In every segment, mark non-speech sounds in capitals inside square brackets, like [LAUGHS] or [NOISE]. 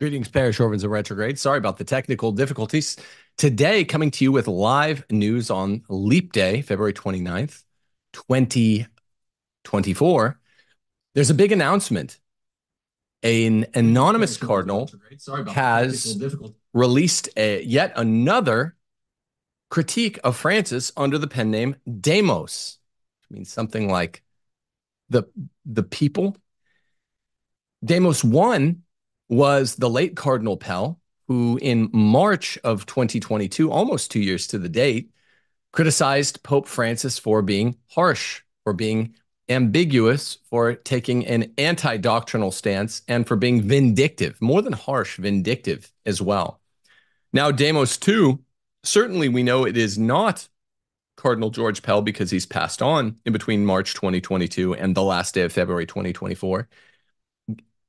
Greetings, parish orphans and retrograde. Sorry about the technical difficulties. Today, coming to you with live news on Leap Day, February 29th, 2024. There's a big announcement. An anonymous cardinal has released a, yet another critique of Francis under the pen name Demos. which means something like the, the people. Demos 1 was the late Cardinal Pell, who in March of 2022, almost two years to the date, criticized Pope Francis for being harsh, for being ambiguous, for taking an anti doctrinal stance, and for being vindictive, more than harsh, vindictive as well. Now, Demos 2, certainly we know it is not Cardinal George Pell because he's passed on in between March 2022 and the last day of February 2024.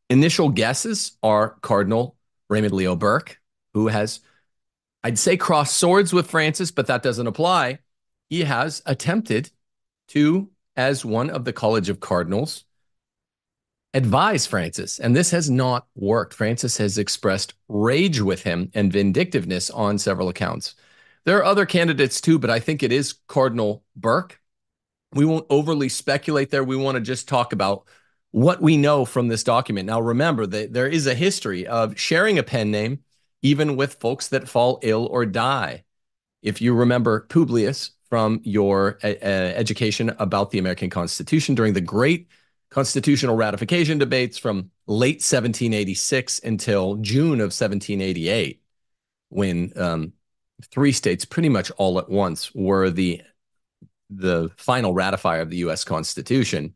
Initial guesses are Cardinal Raymond Leo Burke, who has, I'd say, crossed swords with Francis, but that doesn't apply. He has attempted to, as one of the College of Cardinals, advise Francis, and this has not worked. Francis has expressed rage with him and vindictiveness on several accounts. There are other candidates too, but I think it is Cardinal Burke. We won't overly speculate there. We want to just talk about what we know from this document. Now, remember that there is a history of sharing a pen name, even with folks that fall ill or die. If you remember Publius from your uh, education about the American Constitution during the great constitutional ratification debates from late 1786 until June of 1788, when um, three states pretty much all at once were the the final ratifier of the U.S. Constitution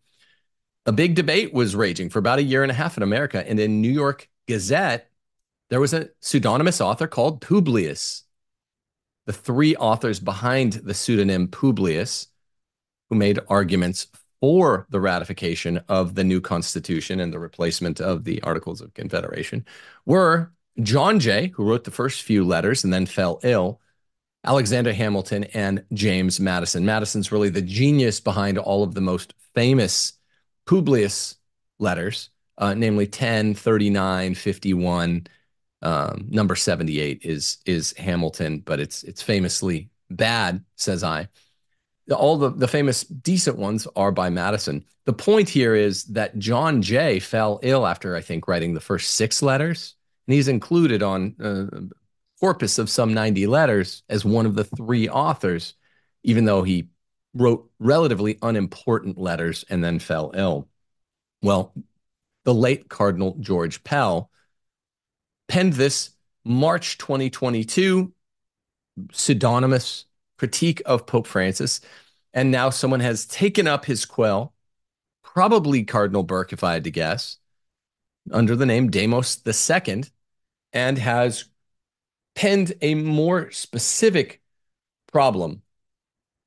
a big debate was raging for about a year and a half in America. And in New York Gazette, there was a pseudonymous author called Publius. The three authors behind the pseudonym Publius, who made arguments for the ratification of the new Constitution and the replacement of the Articles of Confederation, were John Jay, who wrote the first few letters and then fell ill, Alexander Hamilton, and James Madison. Madison's really the genius behind all of the most famous Publius letters, uh, namely 10, 39, 51. Um, number 78 is is Hamilton, but it's it's famously bad, says I. All the, the famous decent ones are by Madison. The point here is that John Jay fell ill after, I think, writing the first six letters. And he's included on uh, corpus of some 90 letters as one of the three authors, even though he wrote relatively unimportant letters and then fell ill. Well, the late Cardinal George Pell penned this March 2022 pseudonymous critique of Pope Francis. And now someone has taken up his quill, probably Cardinal Burke, if I had to guess, under the name Demos II, and has penned a more specific problem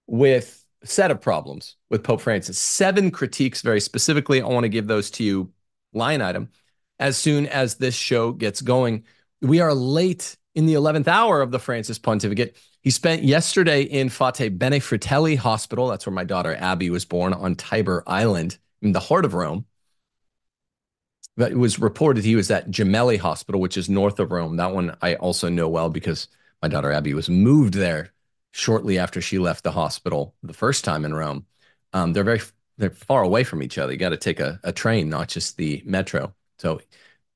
with set of problems with Pope Francis. Seven critiques, very specifically. I want to give those to you line item as soon as this show gets going. We are late in the 11th hour of the Francis pontificate. He spent yesterday in Fate Bene Fratelli Hospital. That's where my daughter Abby was born on Tiber Island in the heart of Rome. But it was reported he was at Gemelli Hospital, which is north of Rome. That one I also know well because my daughter Abby was moved there shortly after she left the hospital the first time in Rome. Um, they're very they're far away from each other. You got to take a, a train, not just the metro. So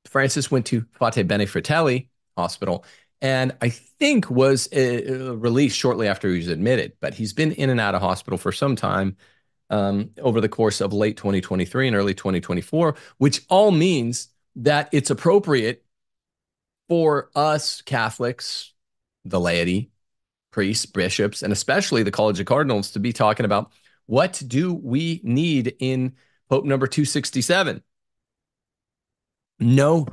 Francis went to Fate Bene Fratelli Hospital and I think was uh, released shortly after he was admitted. But he's been in and out of hospital for some time um, over the course of late 2023 and early 2024, which all means that it's appropriate for us Catholics, the laity, priests, bishops, and especially the College of Cardinals to be talking about what do we need in Pope number 267? No,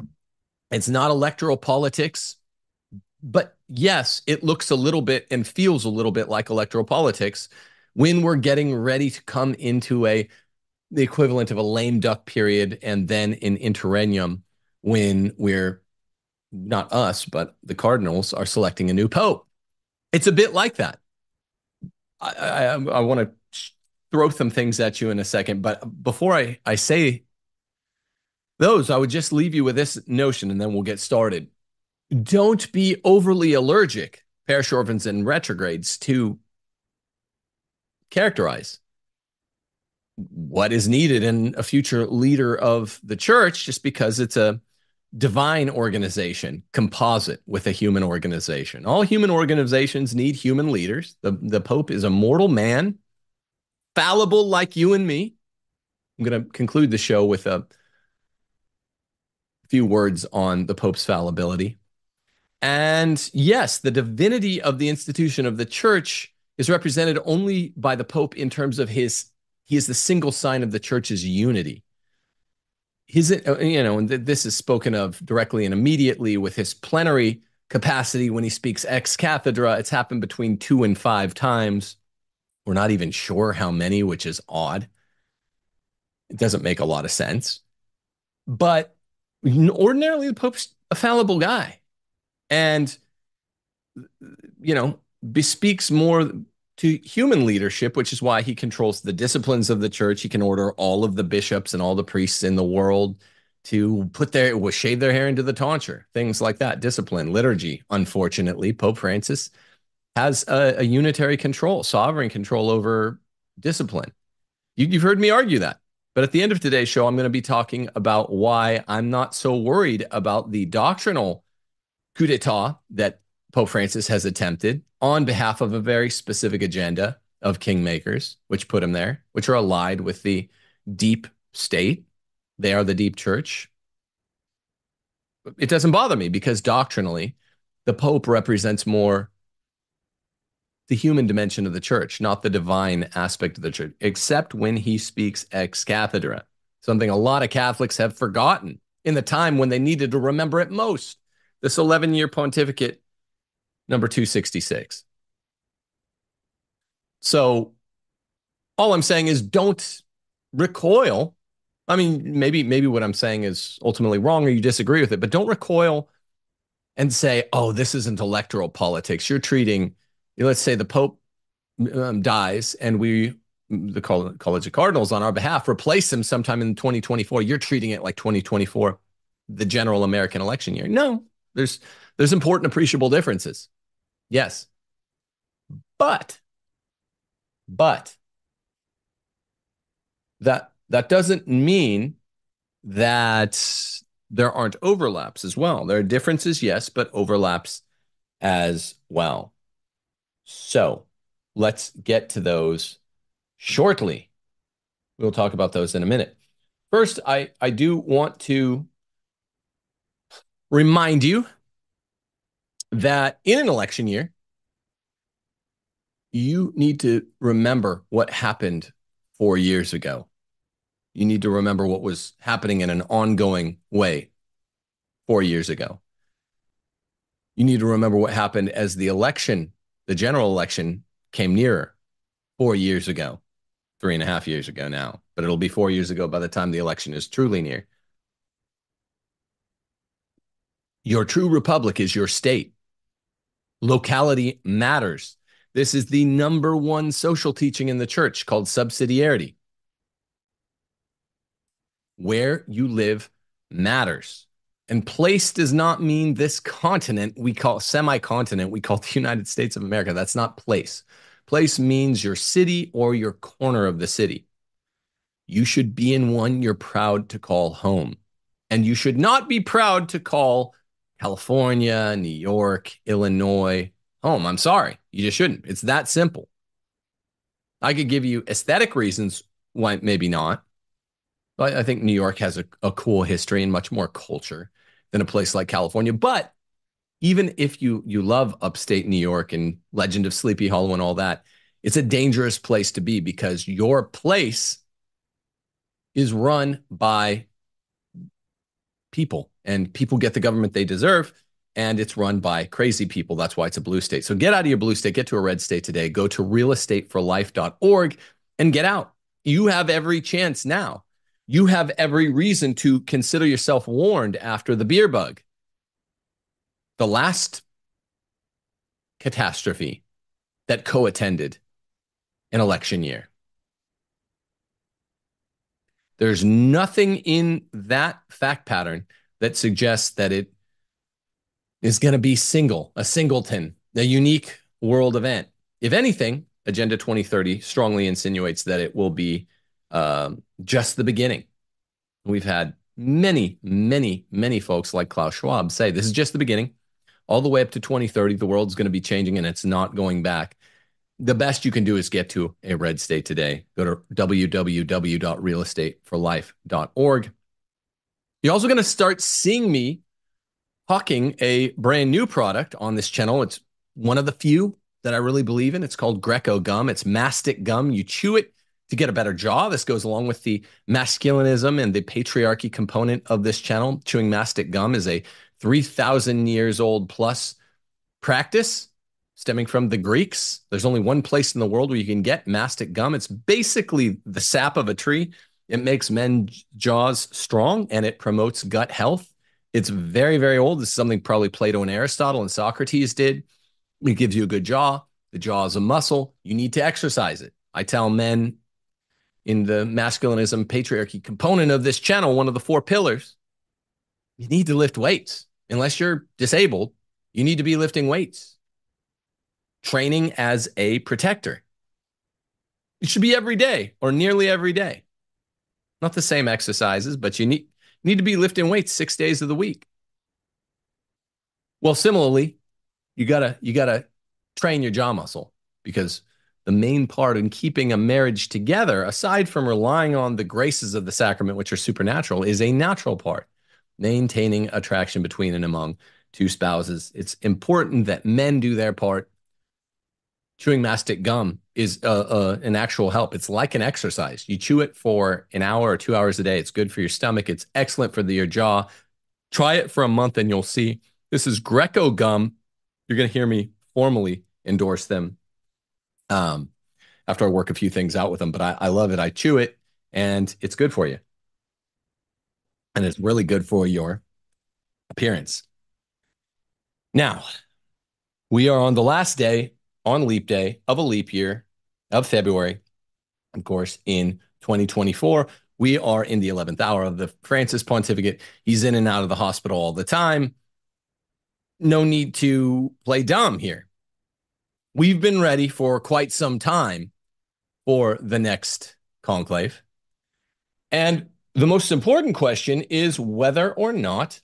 it's not electoral politics. But yes, it looks a little bit and feels a little bit like electoral politics when we're getting ready to come into a the equivalent of a lame duck period and then an interregnum when we're not us, but the Cardinals are selecting a new pope. It's a bit like that. I, I, I want to throw some things at you in a second, but before I, I say those, I would just leave you with this notion and then we'll get started. Don't be overly allergic, parish orphans and retrogrades, to characterize what is needed in a future leader of the church just because it's a divine organization composite with a human organization. All human organizations need human leaders. The, the Pope is a mortal man, fallible like you and me. I'm going to conclude the show with a few words on the Pope's fallibility. And yes, the divinity of the institution of the church is represented only by the Pope in terms of his, he is the single sign of the church's unity. His, uh, you know, and this is spoken of directly and immediately with his plenary capacity when he speaks ex cathedra. It's happened between two and five times. We're not even sure how many, which is odd. It doesn't make a lot of sense. But ordinarily, the Pope's a fallible guy. And, you know, bespeaks more to human leadership, which is why he controls the disciplines of the church. He can order all of the bishops and all the priests in the world to put their shave their hair into the tonsure, things like that. Discipline, liturgy. Unfortunately, Pope Francis has a, a unitary control, sovereign control over discipline. You, you've heard me argue that. But at the end of today's show, I'm going to be talking about why I'm not so worried about the doctrinal coup d'etat that Pope Francis has attempted on behalf of a very specific agenda of kingmakers, which put him there, which are allied with the deep state. They are the deep church. It doesn't bother me because doctrinally, the Pope represents more the human dimension of the church, not the divine aspect of the church, except when he speaks ex cathedra, something a lot of Catholics have forgotten in the time when they needed to remember it most. This 11 year pontificate number 266. So all I'm saying is don't recoil. I mean, maybe maybe what I'm saying is ultimately wrong or you disagree with it, but don't recoil and say, "Oh, this isn't electoral politics." You're treating, let's say, the Pope um, dies, and we, the College of Cardinals, on our behalf, replace him sometime in 2024. You're treating it like 2024, the general American election year. No, there's there's important, appreciable differences. Yes. But, but that that doesn't mean that there aren't overlaps as well. There are differences, yes, but overlaps as well. So let's get to those shortly. We'll talk about those in a minute. First, I, I do want to remind you that in an election year, you need to remember what happened four years ago. You need to remember what was happening in an ongoing way four years ago. You need to remember what happened as the election, the general election, came nearer four years ago, three and a half years ago now, but it'll be four years ago by the time the election is truly near. Your true republic is your state. Locality matters. This is the number one social teaching in the church called subsidiarity. Where you live matters. And place does not mean this continent we call semi continent, we call the United States of America. That's not place. Place means your city or your corner of the city. You should be in one you're proud to call home. And you should not be proud to call California, New York, Illinois home. I'm sorry. You just shouldn't. It's that simple. I could give you aesthetic reasons why maybe not. But I think New York has a, a cool history and much more culture than a place like California. But even if you you love upstate New York and Legend of Sleepy Hollow and all that, it's a dangerous place to be because your place is run by people and people get the government they deserve and it's run by crazy people. That's why it's a blue state. So get out of your blue state, get to a red state today. Go to realestateforlife.org and get out. You have every chance now. You have every reason to consider yourself warned after the beer bug. The last catastrophe that co attended an election year. There's nothing in that fact pattern that suggests that it is going to be single, a singleton, a unique world event. If anything, Agenda 2030 strongly insinuates that it will be um, just the beginning. We've had many, many, many folks like Klaus Schwab say this is just the beginning. All the way up to 2030, the world's going to be changing and it's not going back. The best you can do is get to a red state today. Go to www.realestateforlife.org. You're also going to start seeing me hawking a brand new product on this channel. It's one of the few that I really believe in. It's called Greco gum. It's mastic gum. You chew it to get a better jaw. This goes along with the masculinism and the patriarchy component of this channel. Chewing mastic gum is a 3,000 years old plus practice stemming from the Greeks. There's only one place in the world where you can get mastic gum. It's basically the sap of a tree. It makes men's jaws strong and it promotes gut health. It's very, very old. This is something probably Plato and Aristotle and Socrates did. It gives you a good jaw. The jaw is a muscle. You need to exercise it. I tell men in the masculinism patriarchy component of this channel, one of the four pillars, you need to lift weights. Unless you're disabled, you need to be lifting weights. Training as a protector. It should be every day or nearly every day. Not the same exercises, but you need, need to be lifting weights six days of the week. Well, similarly, you gotta you gotta train your jaw muscle because the main part in keeping a marriage together, aside from relying on the graces of the sacrament, which are supernatural, is a natural part. Maintaining attraction between and among two spouses. It's important that men do their part. Chewing mastic gum is uh, uh, an actual help. It's like an exercise. You chew it for an hour or two hours a day. It's good for your stomach. It's excellent for the, your jaw. Try it for a month and you'll see. This is Greco gum you're going to hear me formally endorse them um, after I work a few things out with them. But I, I love it. I chew it, and it's good for you, and it's really good for your appearance. Now, we are on the last day on leap day of a leap year of February, of course, in 2024. We are in the 11th hour of the Francis pontificate. He's in and out of the hospital all the time no need to play dumb here. We've been ready for quite some time for the next conclave. And the most important question is whether or not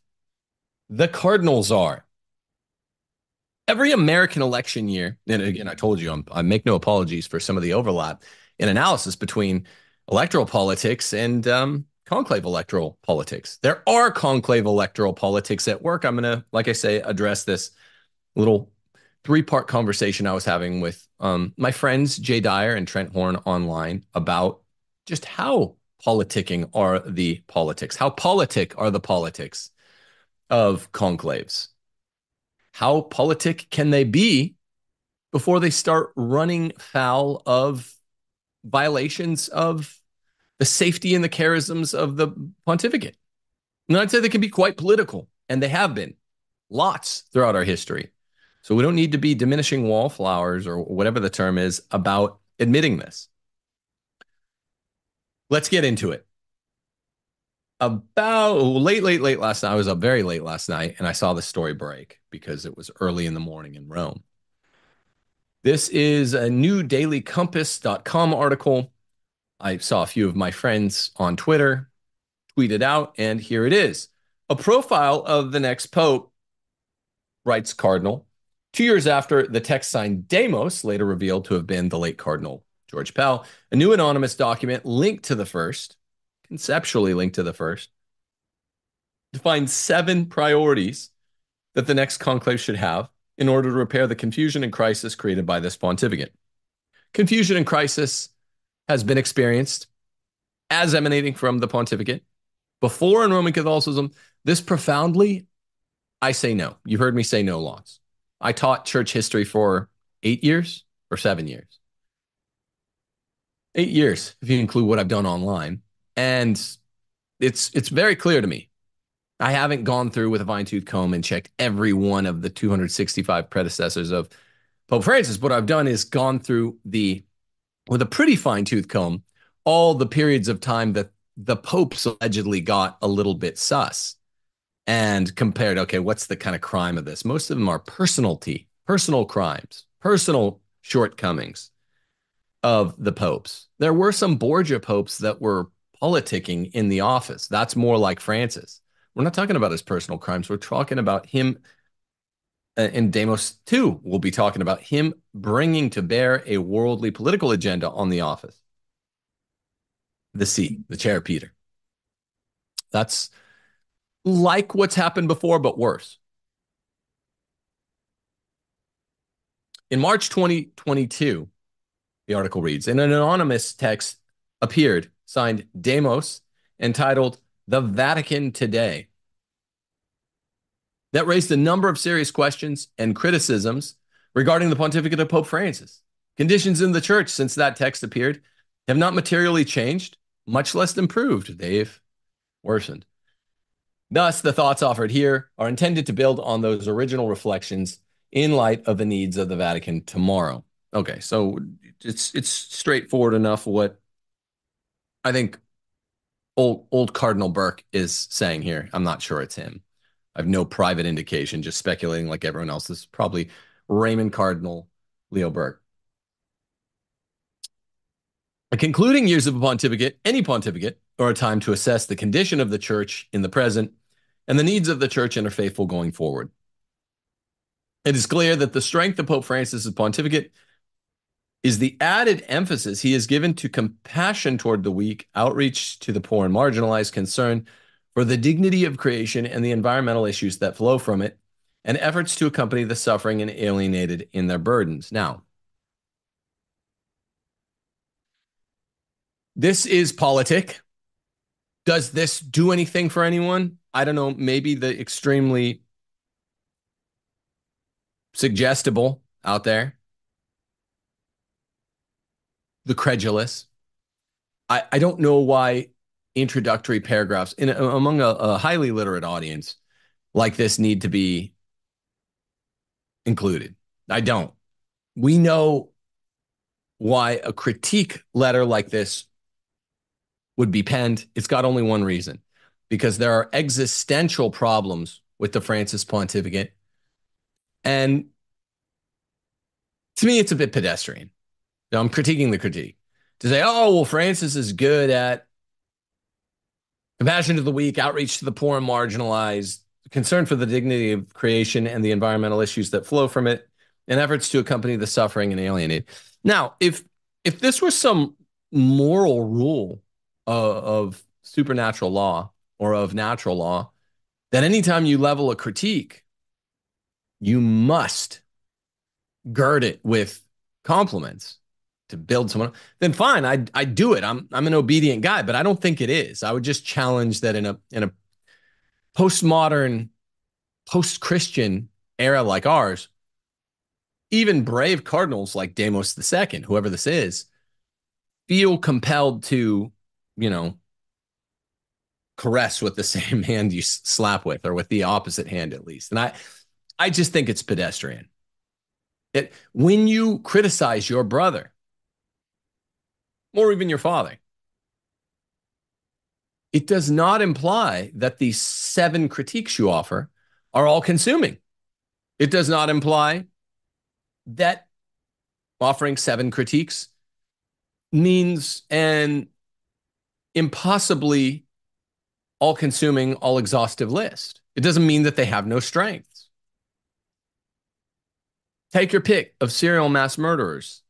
the Cardinals are. Every American election year, and again, I told you I'm, i make no apologies for some of the overlap in analysis between electoral politics and um, conclave electoral politics. There are conclave electoral politics at work. I'm going to, like I say, address this little three part conversation I was having with um, my friends, Jay Dyer and Trent Horn online about just how politicking are the politics, how politic are the politics of conclaves. How politic can they be before they start running foul of violations of the safety and the charisms of the pontificate. And I'd say they can be quite political, and they have been lots throughout our history. So we don't need to be diminishing wallflowers or whatever the term is about admitting this. Let's get into it. About late, late, late last night, I was up very late last night and I saw the story break because it was early in the morning in Rome. This is a new dailycompass.com article I saw a few of my friends on Twitter tweet it out, and here it is a profile of the next pope, writes Cardinal. Two years after the text signed Demos, later revealed to have been the late Cardinal George Pell, a new anonymous document linked to the first, conceptually linked to the first, defines seven priorities that the next conclave should have in order to repair the confusion and crisis created by this pontificate. Confusion and crisis has been experienced as emanating from the pontificate before in Roman Catholicism. This profoundly, I say no. You've heard me say no lots. I taught church history for eight years or seven years. Eight years, if you include what I've done online. And it's it's very clear to me. I haven't gone through with a fine tooth comb and checked every one of the 265 predecessors of Pope Francis. What I've done is gone through the with a pretty fine tooth comb all the periods of time that the popes allegedly got a little bit sus and compared, okay, what's the kind of crime of this? Most of them are personality, personal crimes, personal shortcomings of the popes. There were some Borgia popes that were politicking in the office. That's more like Francis. We're not talking about his personal crimes. We're talking about him. Uh, and Demos II will be talking about him bringing to bear a worldly political agenda on the office. The seat, the chair, Peter. That's like what's happened before, but worse. In March 2022, the article reads, an anonymous text appeared signed Demos entitled The Vatican Today that raised a number of serious questions and criticisms regarding the pontificate of Pope Francis. Conditions in the church since that text appeared have not materially changed, much less improved. They've worsened. Thus, the thoughts offered here are intended to build on those original reflections in light of the needs of the Vatican tomorrow. Okay, so it's it's straightforward enough what I think old old Cardinal Burke is saying here. I'm not sure it's him. I have no private indication, just speculating like everyone else. This is probably Raymond Cardinal Leo Burke. A concluding years of a pontificate, any pontificate, are a time to assess the condition of the church in the present and the needs of the church and her faithful going forward. It is clear that the strength of Pope Francis's pontificate is the added emphasis he has given to compassion toward the weak, outreach to the poor and marginalized, concern for the dignity of creation and the environmental issues that flow from it, and efforts to accompany the suffering and alienated in their burdens. Now, This is politic. Does this do anything for anyone? I don't know. Maybe the extremely suggestible out there, the credulous. I, I don't know why introductory paragraphs in among a, a highly literate audience like this need to be included. I don't. We know why a critique letter like this would be penned, it's got only one reason because there are existential problems with the Francis pontificate. And to me, it's a bit pedestrian. Now, I'm critiquing the critique to say, oh, well, Francis is good at compassion to the weak, outreach to the poor and marginalized, concern for the dignity of creation and the environmental issues that flow from it, and efforts to accompany the suffering and alienate. Now, if if this were some moral rule uh, of supernatural law or of natural law that anytime you level a critique, you must gird it with compliments to build someone, then fine, I I do it. I'm I'm an obedient guy, but I don't think it is. I would just challenge that in a in a postmodern, post-Christian era like ours, even brave cardinals like Demos II, whoever this is, feel compelled to you know, caress with the [LAUGHS] same hand you slap with or with the opposite hand at least. And I I just think it's pedestrian. It when you criticize your brother or even your father, it does not imply that the seven critiques you offer are all consuming. It does not imply that offering seven critiques means an impossibly all consuming, all exhaustive list. It doesn't mean that they have no strengths. Take your pick of serial mass murderers.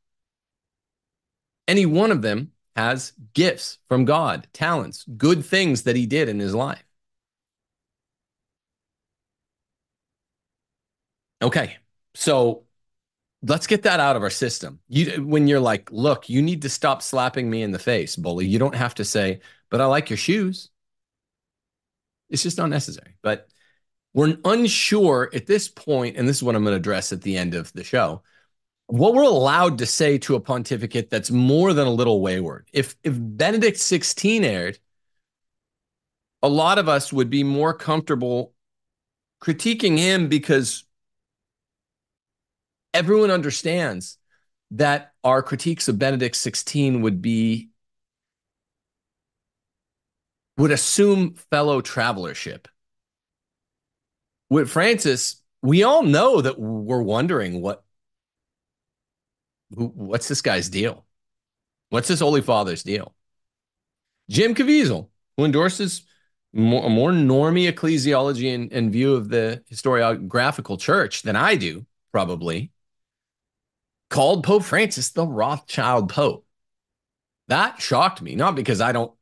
Any one of them has gifts from God, talents, good things that he did in his life. Okay, so let's get that out of our system. You when you're like, look, you need to stop slapping me in the face, bully. You don't have to say, but I like your shoes. It's just not necessary. But we're unsure at this point, and this is what I'm going to address at the end of the show. What we're allowed to say to a pontificate that's more than a little wayward. If if Benedict 16 erred, a lot of us would be more comfortable critiquing him because everyone understands that our critiques of Benedict 16 would be would assume fellow travelership. With Francis, we all know that we're wondering what what's this guy's deal? What's this Holy Father's deal? Jim Caviezel, who endorses more, a more normie ecclesiology and, and view of the historiographical church than I do, probably, called Pope Francis the Rothschild Pope. That shocked me, not because I don't,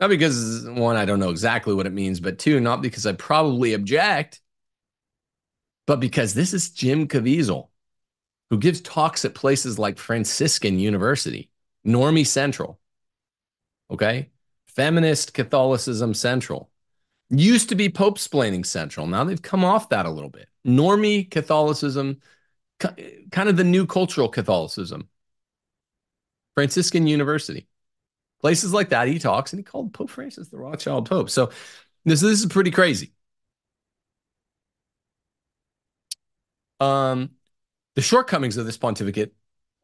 not because one, I don't know exactly what it means, but two, not because I probably object, but because this is Jim Caviezel, who gives talks at places like Franciscan University, Normie Central. Okay. Feminist Catholicism Central. Used to be Pope splaining Central. Now they've come off that a little bit. Normie Catholicism, kind of the new cultural Catholicism. Franciscan University. Places like that, he talks and he called Pope Francis the Rothschild Pope. So this, this is pretty crazy. Um, the shortcomings of this pontificate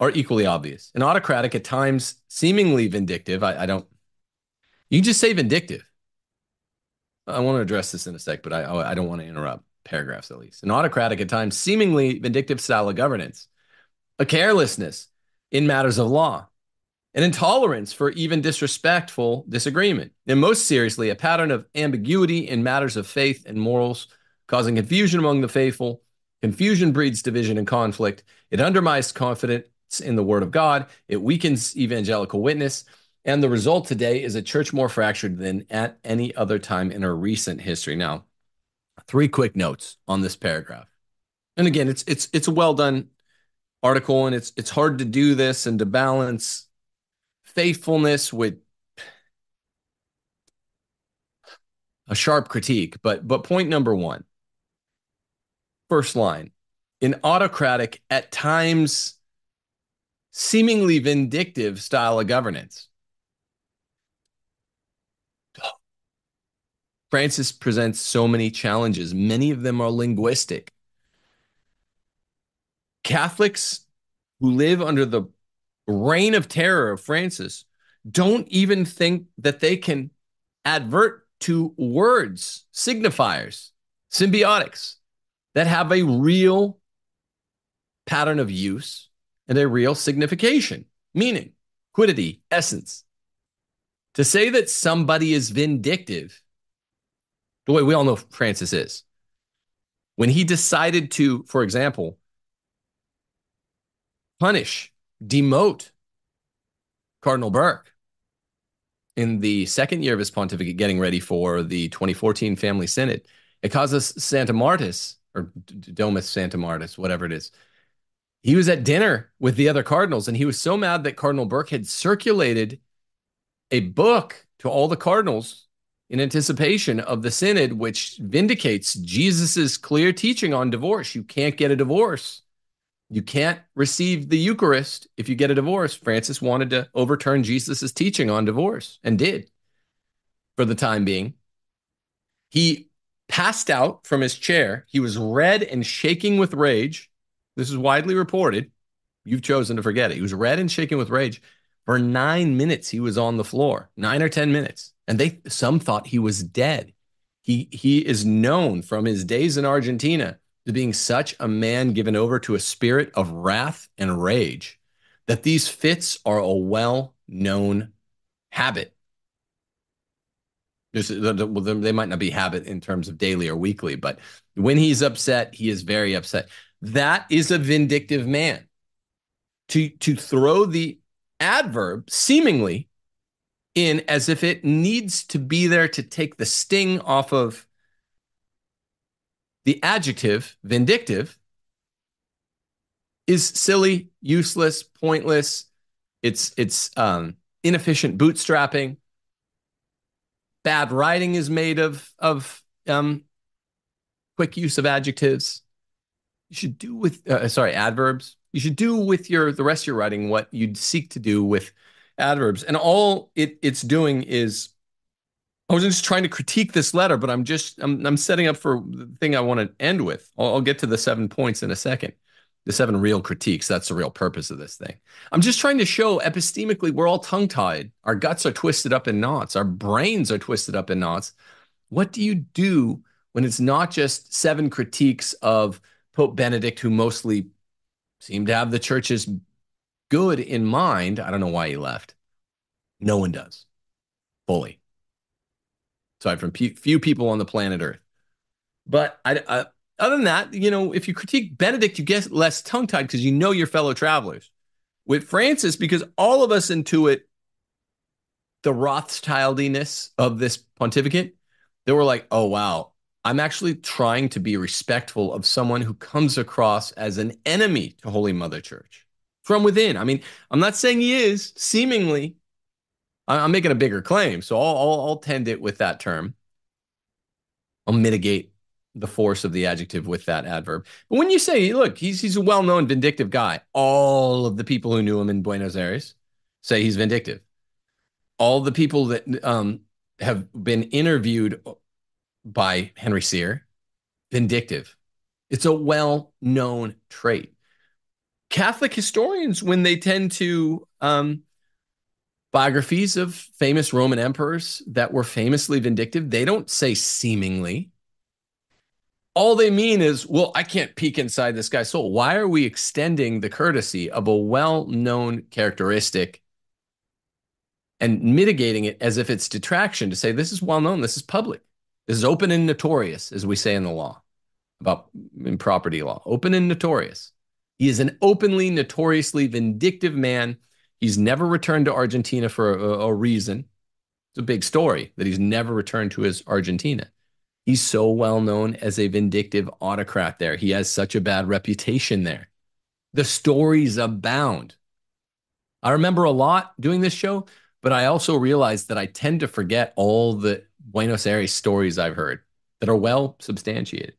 are equally obvious. An autocratic, at times seemingly vindictive. I, I don't you just say vindictive. I want to address this in a sec, but I, I don't want to interrupt paragraphs at least. An autocratic, at times seemingly vindictive style of governance, a carelessness in matters of law, an intolerance for even disrespectful disagreement, and most seriously, a pattern of ambiguity in matters of faith and morals, causing confusion among the faithful. Confusion breeds division and conflict. It undermines confidence in the word of God. It weakens evangelical witness and the result today is a church more fractured than at any other time in our recent history. Now, three quick notes on this paragraph. And again, it's it's it's a well done article, and it's it's hard to do this and to balance faithfulness with a sharp critique. But but point number one, first line, in autocratic, at times seemingly vindictive style of governance [SIGHS] Francis presents so many challenges. Many of them are linguistic. Catholics who live under the reign of terror of Francis don't even think that they can advert to words, signifiers, symbiotics that have a real pattern of use and a real signification, meaning, quiddity, essence. To say that somebody is vindictive the way we all know Francis is. When he decided to, for example, punish, demote Cardinal Burke in the second year of his pontificate, getting ready for the 2014 Family Synod, it causes Santa Martis or Domus Santa whatever it is. He was at dinner with the other cardinals, and he was so mad that Cardinal Burke had circulated a book to all the cardinals in anticipation of the synod, which vindicates Jesus's clear teaching on divorce. You can't get a divorce. You can't receive the Eucharist if you get a divorce. Francis wanted to overturn Jesus's teaching on divorce and did for the time being. He passed out from his chair. He was red and shaking with rage. This is widely reported. You've chosen to forget it. He was red and shaking with rage. For nine minutes, he was on the floor, nine or 10 minutes and they some thought he was dead. He he is known from his days in Argentina to being such a man given over to a spirit of wrath and rage that these fits are a well-known habit. They might not be habit in terms of daily or weekly, but when he's upset, he is very upset. That is a vindictive man. To to throw the adverb seemingly in as if it needs to be there to take the sting off of the adjective vindictive is silly, useless, pointless. It's it's um, inefficient bootstrapping. Bad writing is made of of um, quick use of adjectives. You should do with uh, sorry adverbs. You should do with your the rest of your writing what you'd seek to do with adverbs. And all it, it's doing is I was just trying to critique this letter, but I'm just I'm I'm setting up for the thing I want to end with. I'll, I'll get to the seven points in a second. The seven real critiques. That's the real purpose of this thing. I'm just trying to show epistemically we're all tongue tied. Our guts are twisted up in knots. Our brains are twisted up in knots. What do you do when it's not just seven critiques of Pope Benedict, who mostly seemed to have the church's good in mind? I don't know why he left. No one does fully, aside from few people on the planet Earth. But I, I other than that, you know, if you critique Benedict, you get less tongue tied because you know your fellow travelers. With Francis, because all of us intuit the Rothschildiness of this pontificate, they were like, oh, wow, I'm actually trying to be respectful of someone who comes across as an enemy to Holy Mother Church from within. I mean, I'm not saying he is, seemingly. I'm making a bigger claim. So I'll, I'll, I'll tend it with that term. I'll mitigate the force of the adjective with that adverb. But when you say, look, he's he's a well-known vindictive guy, all of the people who knew him in Buenos Aires say he's vindictive. All the people that um, have been interviewed by Henry Sire, vindictive. It's a well-known trait. Catholic historians, when they tend to um, biographies of famous Roman emperors that were famously vindictive, they don't say seemingly all they mean is, well, I can't peek inside this guy's soul. Why are we extending the courtesy of a well known characteristic and mitigating it as if it's detraction to say, this is well known, this is public, this is open and notorious, as we say in the law about in property law, open and notorious. He is an openly, notoriously vindictive man. He's never returned to Argentina for a, a reason. It's a big story that he's never returned to his Argentina. He's so well known as a vindictive autocrat there. He has such a bad reputation there. The stories abound. I remember a lot doing this show, but I also realized that I tend to forget all the Buenos Aires stories I've heard that are well substantiated.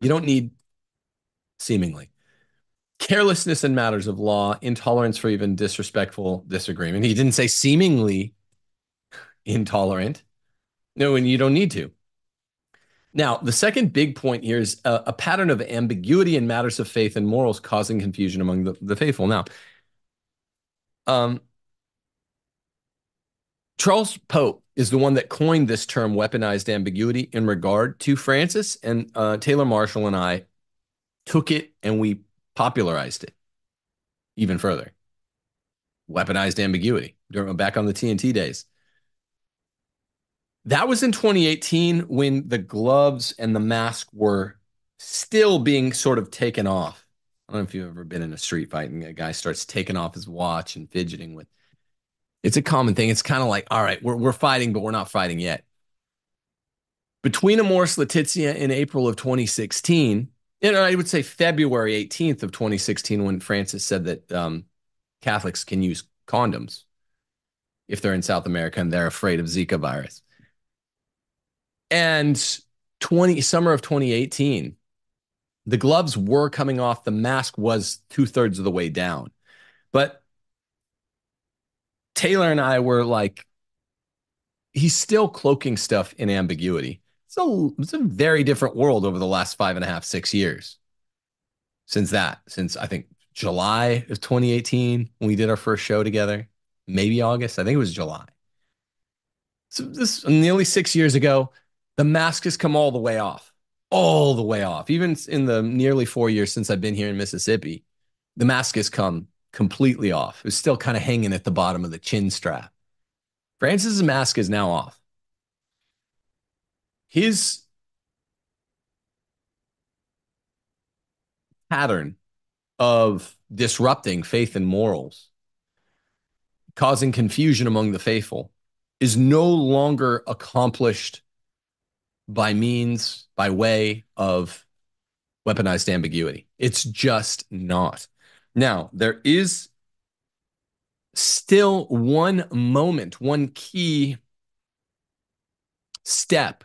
You don't need, seemingly, carelessness in matters of law, intolerance for even disrespectful disagreement. He didn't say seemingly intolerant. No, and you don't need to. Now, the second big point here is a, a, pattern of ambiguity in matters of faith and morals causing confusion among the, the faithful. Now, um, Charles Pope is the one that coined this term weaponized ambiguity in regard to Francis, and uh, Taylor Marshall and I took it and we popularized it even further. Weaponized ambiguity during, back on the TNT days. That was in 2018 when the gloves and the mask were still being sort of taken off. I don't know if you've ever been in a street fight and a guy starts taking off his watch and fidgeting with. It's a common thing. It's kind of like, all right, we're we're fighting, but we're not fighting yet. Between Amoris Laetitia in April of 2016, and I would say February 18th of 2016, when Francis said that um, Catholics can use condoms if they're in South America and they're afraid of Zika virus and 20 summer of 2018 the gloves were coming off the mask was two-thirds of the way down. But taylor and i were like he's still cloaking stuff in ambiguity. It's a, it's a very different world over the last five and a half six years since that since i think july of 2018 when we did our first show together. Maybe august. I think it was july. So this nearly six years ago the mask has come all the way off, all the way off. Even in the nearly four years since I've been here in Mississippi, the mask has come completely off. It's still kind of hanging at the bottom of the chin strap. Francis's mask is now off. His pattern of disrupting faith and morals, causing confusion among the faithful, is no longer accomplished by means, by way of weaponized ambiguity. It's just not. Now, there is still one moment, one key step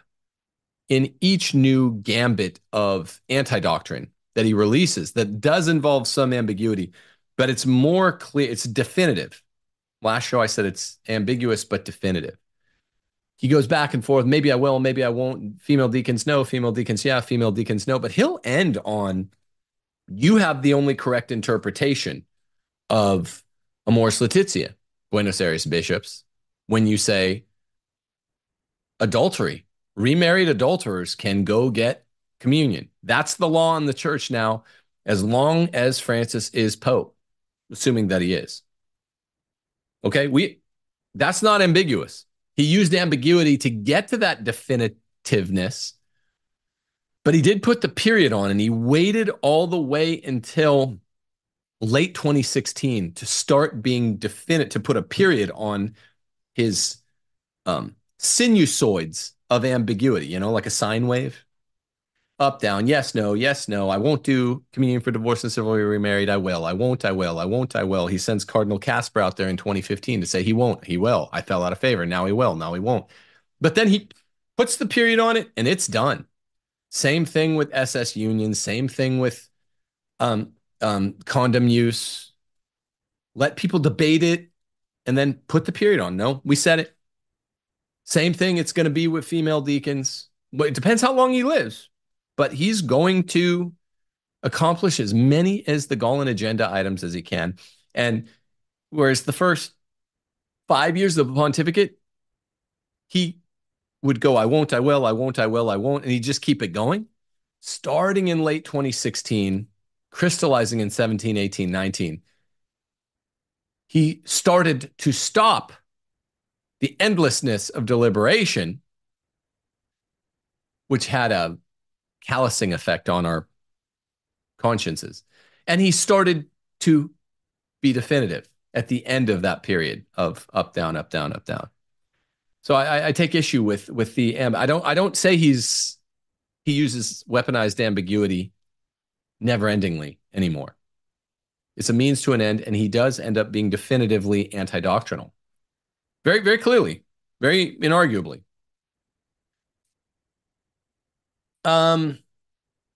in each new gambit of anti doctrine that he releases that does involve some ambiguity, but it's more clear, it's definitive. Last show I said it's ambiguous but definitive he goes back and forth. Maybe I will, maybe I won't. Female deacons no, female deacons yeah, female deacons no. But he'll end on you have the only correct interpretation of Amoris Laetitia, Buenos Aires bishops, when you say adultery, remarried adulterers can go get communion. That's the law in the church now, as long as Francis is Pope, assuming that he is. Okay, we that's not ambiguous. He used ambiguity to get to that definitiveness, but he did put the period on and he waited all the way until late 2016 to start being definite, to put a period on his um, sinusoids of ambiguity, you know, like a sine wave up, down, yes, no, yes, no. I won't do communion for divorce and civilly remarried. I will. I won't. I will. I won't. I will. He sends Cardinal Kasper out there in 2015 to say he won't. He will. I fell out of favor. Now he will. Now he won't. But then he puts the period on it and it's done. Same thing with SS Union. Same thing with um, um, condom use. Let people debate it and then put the period on. No, we said it. Same thing. It's going to be with female deacons. But it depends how long he lives but he's going to accomplish as many as the Gallen agenda items as he can. And whereas the first five years of the pontificate, he would go, I won't, I will, I won't, I will, I won't. And he'd just keep it going. Starting in late 2016, crystallizing in 17, 18, 19, he started to stop the endlessness of deliberation, which had a callousing effect on our consciences. And he started to be definitive at the end of that period of up, down, up, down, up, down. So I, I take issue with with the I don't I don't say he's he uses weaponized ambiguity never endingly anymore. It's a means to an end, and he does end up being definitively anti-doctrinal. Very, very clearly, very inarguably. Um,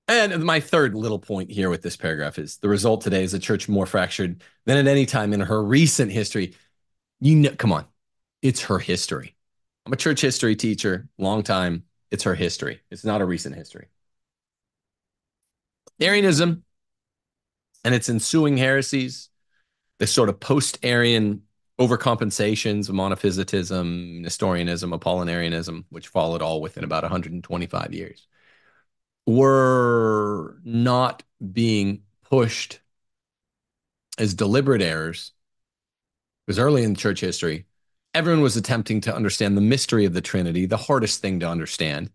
and my third little point here with this paragraph is the result today is a church more fractured than at any time in her recent history. You know, come on, it's her history. I'm a church history teacher, long time. It's her history. It's not a recent history. Arianism and its ensuing heresies, the sort of post-Arian overcompensations of monophysitism, Nestorianism, Apollinarianism, which followed all within about 125 years were not being pushed as deliberate errors. Because early in church history, everyone was attempting to understand the mystery of the Trinity, the hardest thing to understand.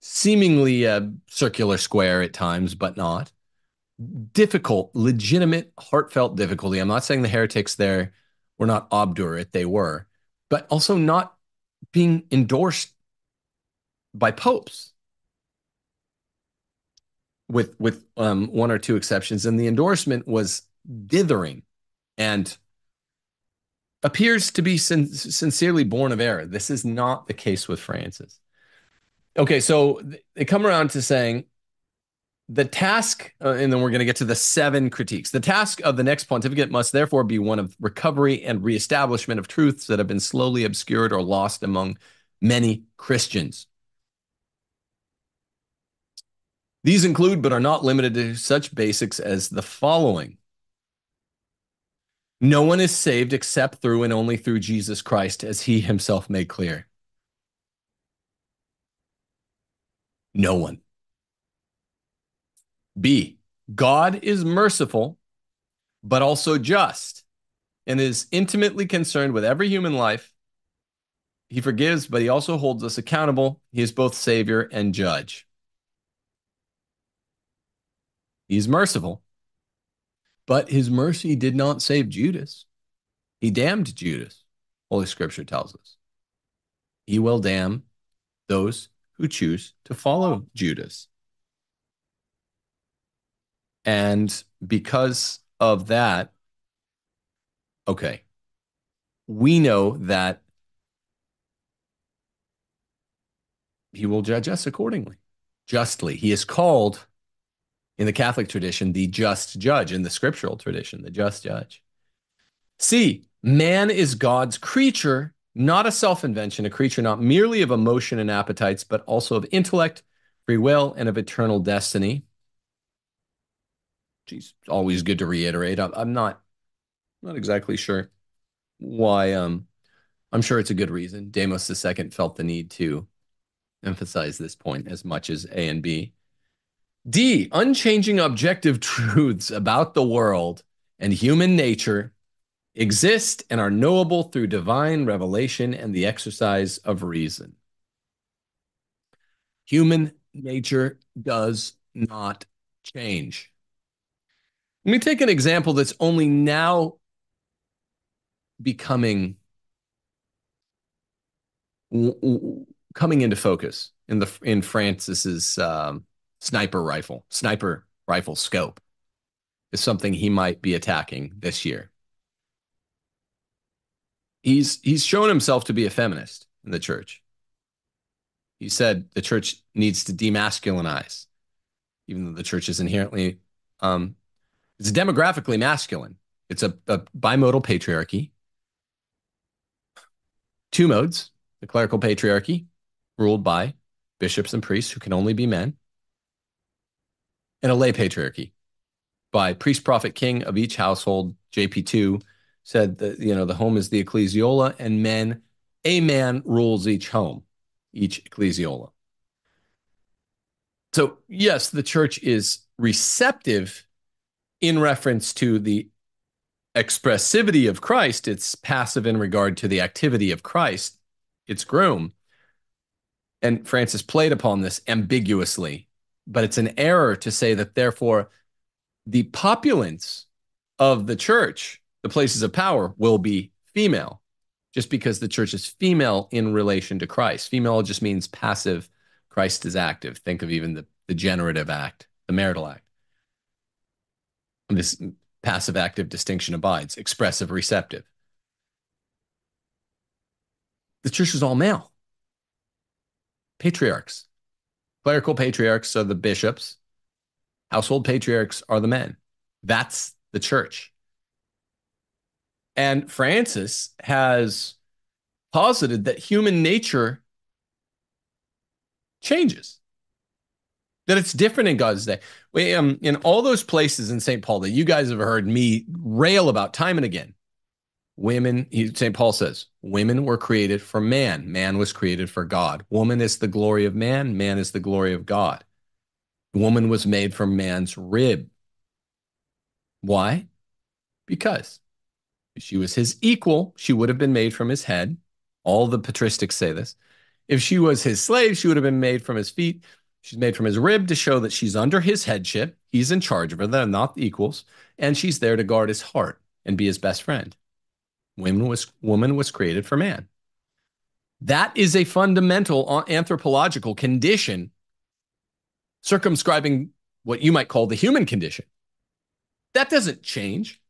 Seemingly a circular square at times, but not. Difficult, legitimate, heartfelt difficulty. I'm not saying the heretics there were not obdurate, they were, but also not being endorsed by popes with with um, one or two exceptions, and the endorsement was dithering and appears to be sin- sincerely born of error. This is not the case with Francis. Okay, so they come around to saying the task, uh, and then we're going to get to the seven critiques. The task of the next pontificate must therefore be one of recovery and reestablishment of truths that have been slowly obscured or lost among many Christians. These include, but are not limited to, such basics as the following No one is saved except through and only through Jesus Christ, as he himself made clear. No one. B. God is merciful, but also just, and is intimately concerned with every human life. He forgives, but he also holds us accountable. He is both Savior and Judge. He's merciful. But his mercy did not save Judas. He damned Judas, Holy Scripture tells us. He will damn those who choose to follow Judas. And because of that, okay, we know that he will judge us accordingly, justly. He is called in the Catholic tradition, the just judge, in the scriptural tradition, the just judge. C, man is God's creature, not a self invention, a creature not merely of emotion and appetites, but also of intellect, free will, and of eternal destiny. Geez, always good to reiterate. I'm, not not exactly sure why. Um, I'm sure it's a good reason. Demos II felt the need to emphasize this point as much as A and B. D, unchanging objective [LAUGHS] truths about the world and human nature exist and are knowable through divine revelation and the exercise of reason. Human nature does not change. Let me take an example that's only now becoming coming into focus in the in Francis's um, sniper rifle, sniper rifle scope is something he might be attacking this year. He's he's shown himself to be a feminist in the church. He said the church needs to demasculinize, even though the church is inherently um, it's demographically masculine. It's a, a bimodal patriarchy. Two modes: the clerical patriarchy, ruled by bishops and priests who can only be men, and a lay patriarchy by priest, prophet, king of each household. JP2 said that, you know, the home is the ecclesiola and men, a man rules each home, each ecclesiola. So, yes, the church is receptive in reference to the expressivity of Christ. It's passive in regard to the activity of Christ, its groom. And Francis played upon this ambiguously but it's an error to say that therefore the populace of the church, the places of power, will be female, just because the church is female in relation to Christ. Female just means passive, Christ is active. Think of even the, the generative act, the marital act. This passive active distinction abides, expressive, receptive. The church is all male. Patriarchs, Clerical patriarchs are the bishops, household patriarchs are the men. That's the church. And Francis has posited that human nature changes, that it's different in God's day. We, um, in all those places in St. Paul that you guys have heard me rail about time and again, Women, St. Paul says, women were created for man. Man was created for God. Woman is the glory of man. Man is the glory of God. Woman was made from man's rib. Why? Because if she was his equal, she would have been made from his head. All the patristics say this. If she was his slave, she would have been made from his feet. She's made from his rib to show that she's under his headship. He's in charge of her. They're not equals. And she's there to guard his heart and be his best friend. Woman was, woman was created for man. That is a fundamental uh, anthropological condition circumscribing what you might call the human condition. That doesn't change.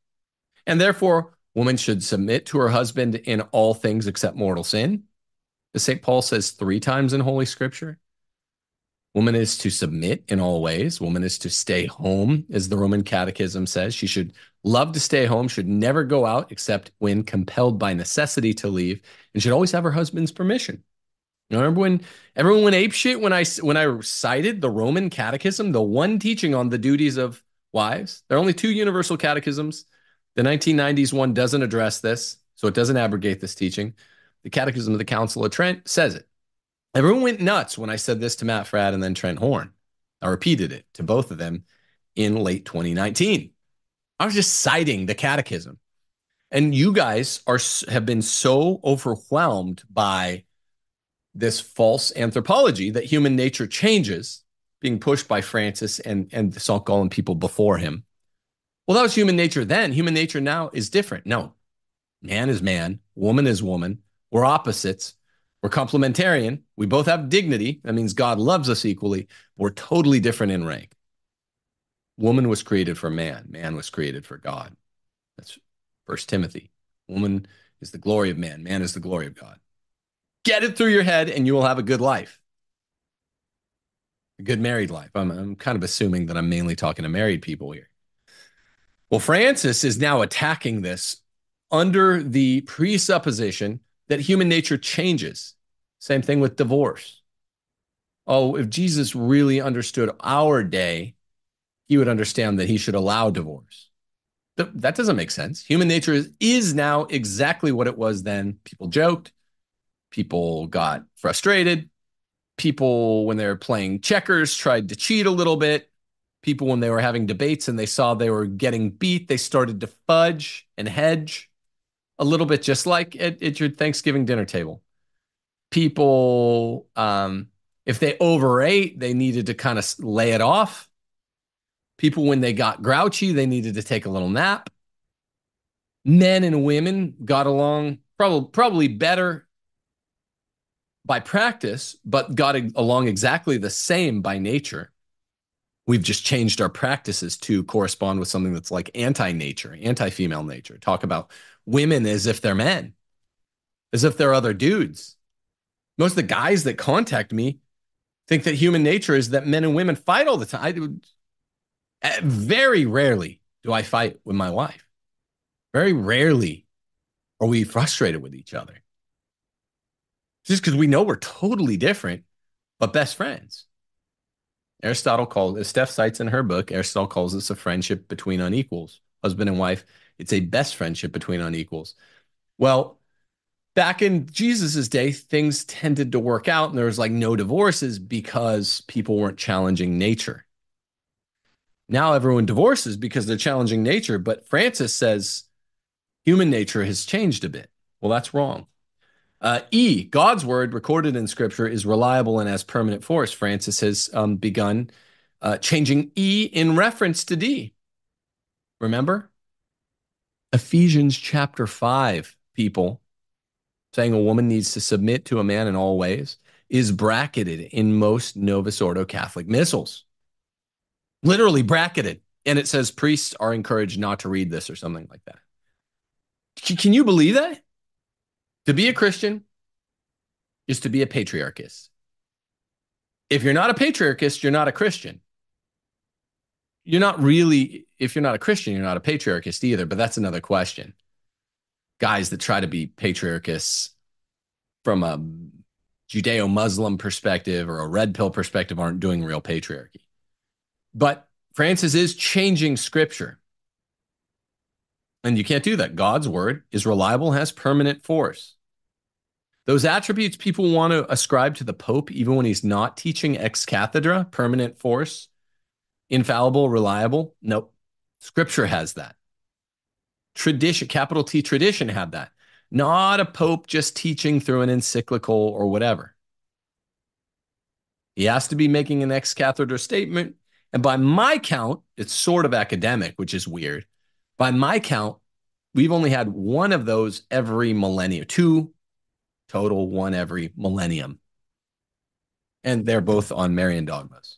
And therefore, woman should submit to her husband in all things except mortal sin. As St. Paul says three times in Holy Scripture. Woman is to submit in all ways. Woman is to stay home, as the Roman Catechism says. She should love to stay home, should never go out except when compelled by necessity to leave, and should always have her husband's permission. You remember when everyone went ape shit when I when I cited the Roman Catechism, the one teaching on the duties of wives? There are only two universal catechisms. The 1990s one doesn't address this, so it doesn't abrogate this teaching. The Catechism of the Council of Trent says it. Everyone went nuts when I said this to Matt Fradd and then Trent Horn. I repeated it to both of them in late 2019. I was just citing the catechism. And you guys are have been so overwhelmed by this false anthropology that human nature changes, being pushed by Francis and and the St. Gallen people before him. Well, that was human nature then. Human nature now is different. No, man is man, woman is woman. We're opposites. We're complementarian. We both have dignity. That means God loves us equally. We're totally different in rank. Woman was created for man, man was created for God. That's First Timothy. Woman is the glory of man, man is the glory of God. Get it through your head and you will have a good life. A good married life. I'm, I'm kind of assuming that I'm mainly talking to married people here. Well, Francis is now attacking this under the presupposition that human nature changes. Same thing with divorce. Oh, if Jesus really understood our day, he would understand that he should allow divorce. That doesn't make sense. Human nature is, is now exactly what it was then. People joked, people got frustrated, people, when they were playing checkers, tried to cheat a little bit. People, when they were having debates and they saw they were getting beat, they started to fudge and hedge a little bit, just like at, at your Thanksgiving dinner table. People, um, if they overate, they needed to kind of lay it off. People, when they got grouchy, they needed to take a little nap. Men and women got along probably probably better by practice, but got along exactly the same by nature. We've just changed our practices to correspond with something that's like anti nature, anti female nature. Talk about women as if they're men, as if they're other dudes. Most of the guys that contact me think that human nature is that men and women fight all the time. I eh, very rarely do I fight with my wife. Very rarely are we frustrated with each other just because we know we're totally different, but best friends. Aristotle calls, as Steph cites in her book, Aristotle calls this a friendship between unequals, husband and wife. It's a best friendship between unequals. Well, back in Jesus's day, things tended to work out, and there was like no divorces because people weren't challenging nature. Now everyone divorces because they're challenging nature, but Francis says human nature has changed a bit. Well, that's wrong. Uh, e, God's word recorded in scripture is reliable and has permanent force. Francis has um, begun uh, changing E in reference to D. Remember? Ephesians chapter 5, people, saying a woman needs to submit to a man in all ways, is bracketed in most Novus Ordo Catholic missals. Literally bracketed. And it says priests are encouraged not to read this or something like that. Can you believe that? To be a Christian is to be a patriarchist. If you're not a patriarchist, you're not a Christian. You're not really, if you're not a Christian, you're not a patriarchist either, but that's another question. Guys that try to be patriarchists from a Judeo Muslim perspective or a red pill perspective aren't doing real patriarchy. But Francis is changing scripture. And you can't do that. God's word is reliable, has permanent force. Those attributes people want to ascribe to the Pope, even when he's not teaching ex cathedra, permanent force, infallible, reliable. Nope. Scripture has that. Tradition, capital T tradition had that. Not a Pope just teaching through an encyclical or whatever. He has to be making an ex cathedra statement. And by my count, it's sort of academic, which is weird. By my count, we've only had one of those every millennium, two total one every millennium. And they're both on Marian dogmas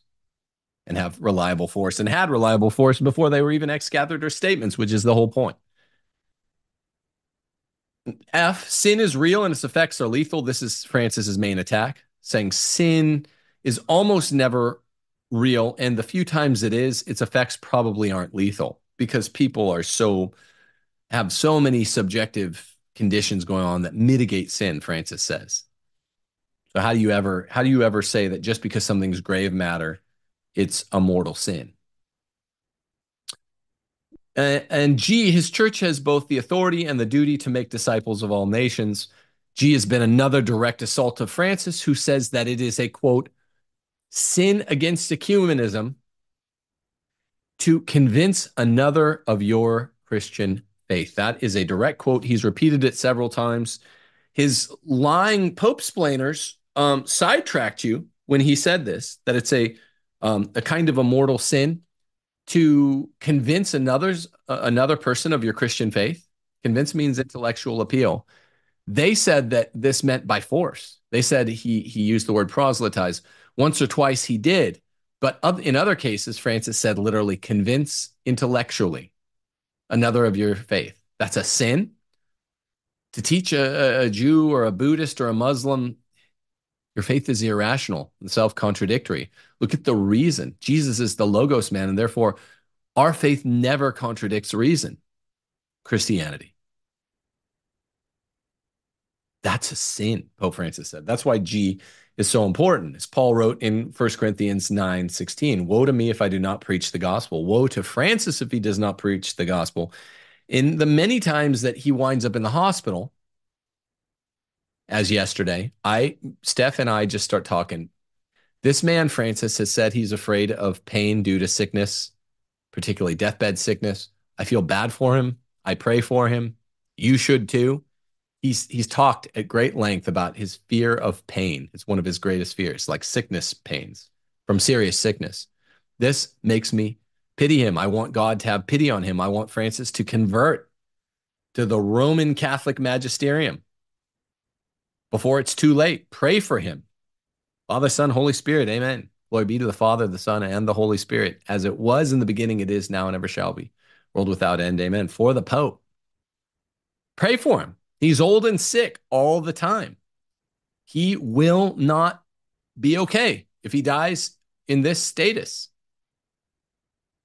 and have reliable force and had reliable force before they were even ex cathedra statements, which is the whole point. F, sin is real and its effects are lethal. This is Francis's main attack, saying sin is almost never real. And the few times it is, its effects probably aren't lethal because people are so, have so many subjective conditions going on that mitigate sin, Francis says. So how do you ever how do you ever say that just because something's grave matter, it's a mortal sin? And, G, his church has both the authority and the duty to make disciples of all nations. G has been another direct assault of Francis, who says that it is a quote, sin against ecumenism to convince another of your Christian faith. That is a direct quote. He's repeated it several times. His lying Pope splainers um, sidetracked you when he said this, that it's a um, a kind of a mortal sin to convince another's uh, another person of your Christian faith. Convince means intellectual appeal. They said that this meant by force. They said he he used the word proselytize once or twice. He did, but in other cases, Francis said literally convince intellectually another of your faith. That's a sin. To teach a, a Jew or a Buddhist or a Muslim, your faith is irrational and self contradictory. Look at the reason. Jesus is the Logos man, and therefore our faith never contradicts reason. Christianity. That's a sin, Pope Francis said. That's why G is so important. As Paul wrote in 1 Corinthians 9 16, Woe to me if I do not preach the gospel. Woe to Francis if he does not preach the gospel. In the many times that he winds up in the hospital, as yesterday, I, Steph and I just start talking. This man, Francis, has said he's afraid of pain due to sickness, particularly deathbed sickness. I feel bad for him. I pray for him. You should too he's he's talked at great length about his fear of pain. It's one of his greatest fears, like sickness pains from serious sickness. This makes me pity him. I want God to have pity on him. I want Francis to convert to the Roman Catholic magisterium before it's too late. Pray for him. Father, Son, Holy Spirit. Amen. Glory be to the Father, the Son, and the Holy Spirit, as it was in the beginning, it is now, and ever shall be. World without end. Amen. For the Pope. Pray for him. He's old and sick all the time. He will not be okay if he dies in this status.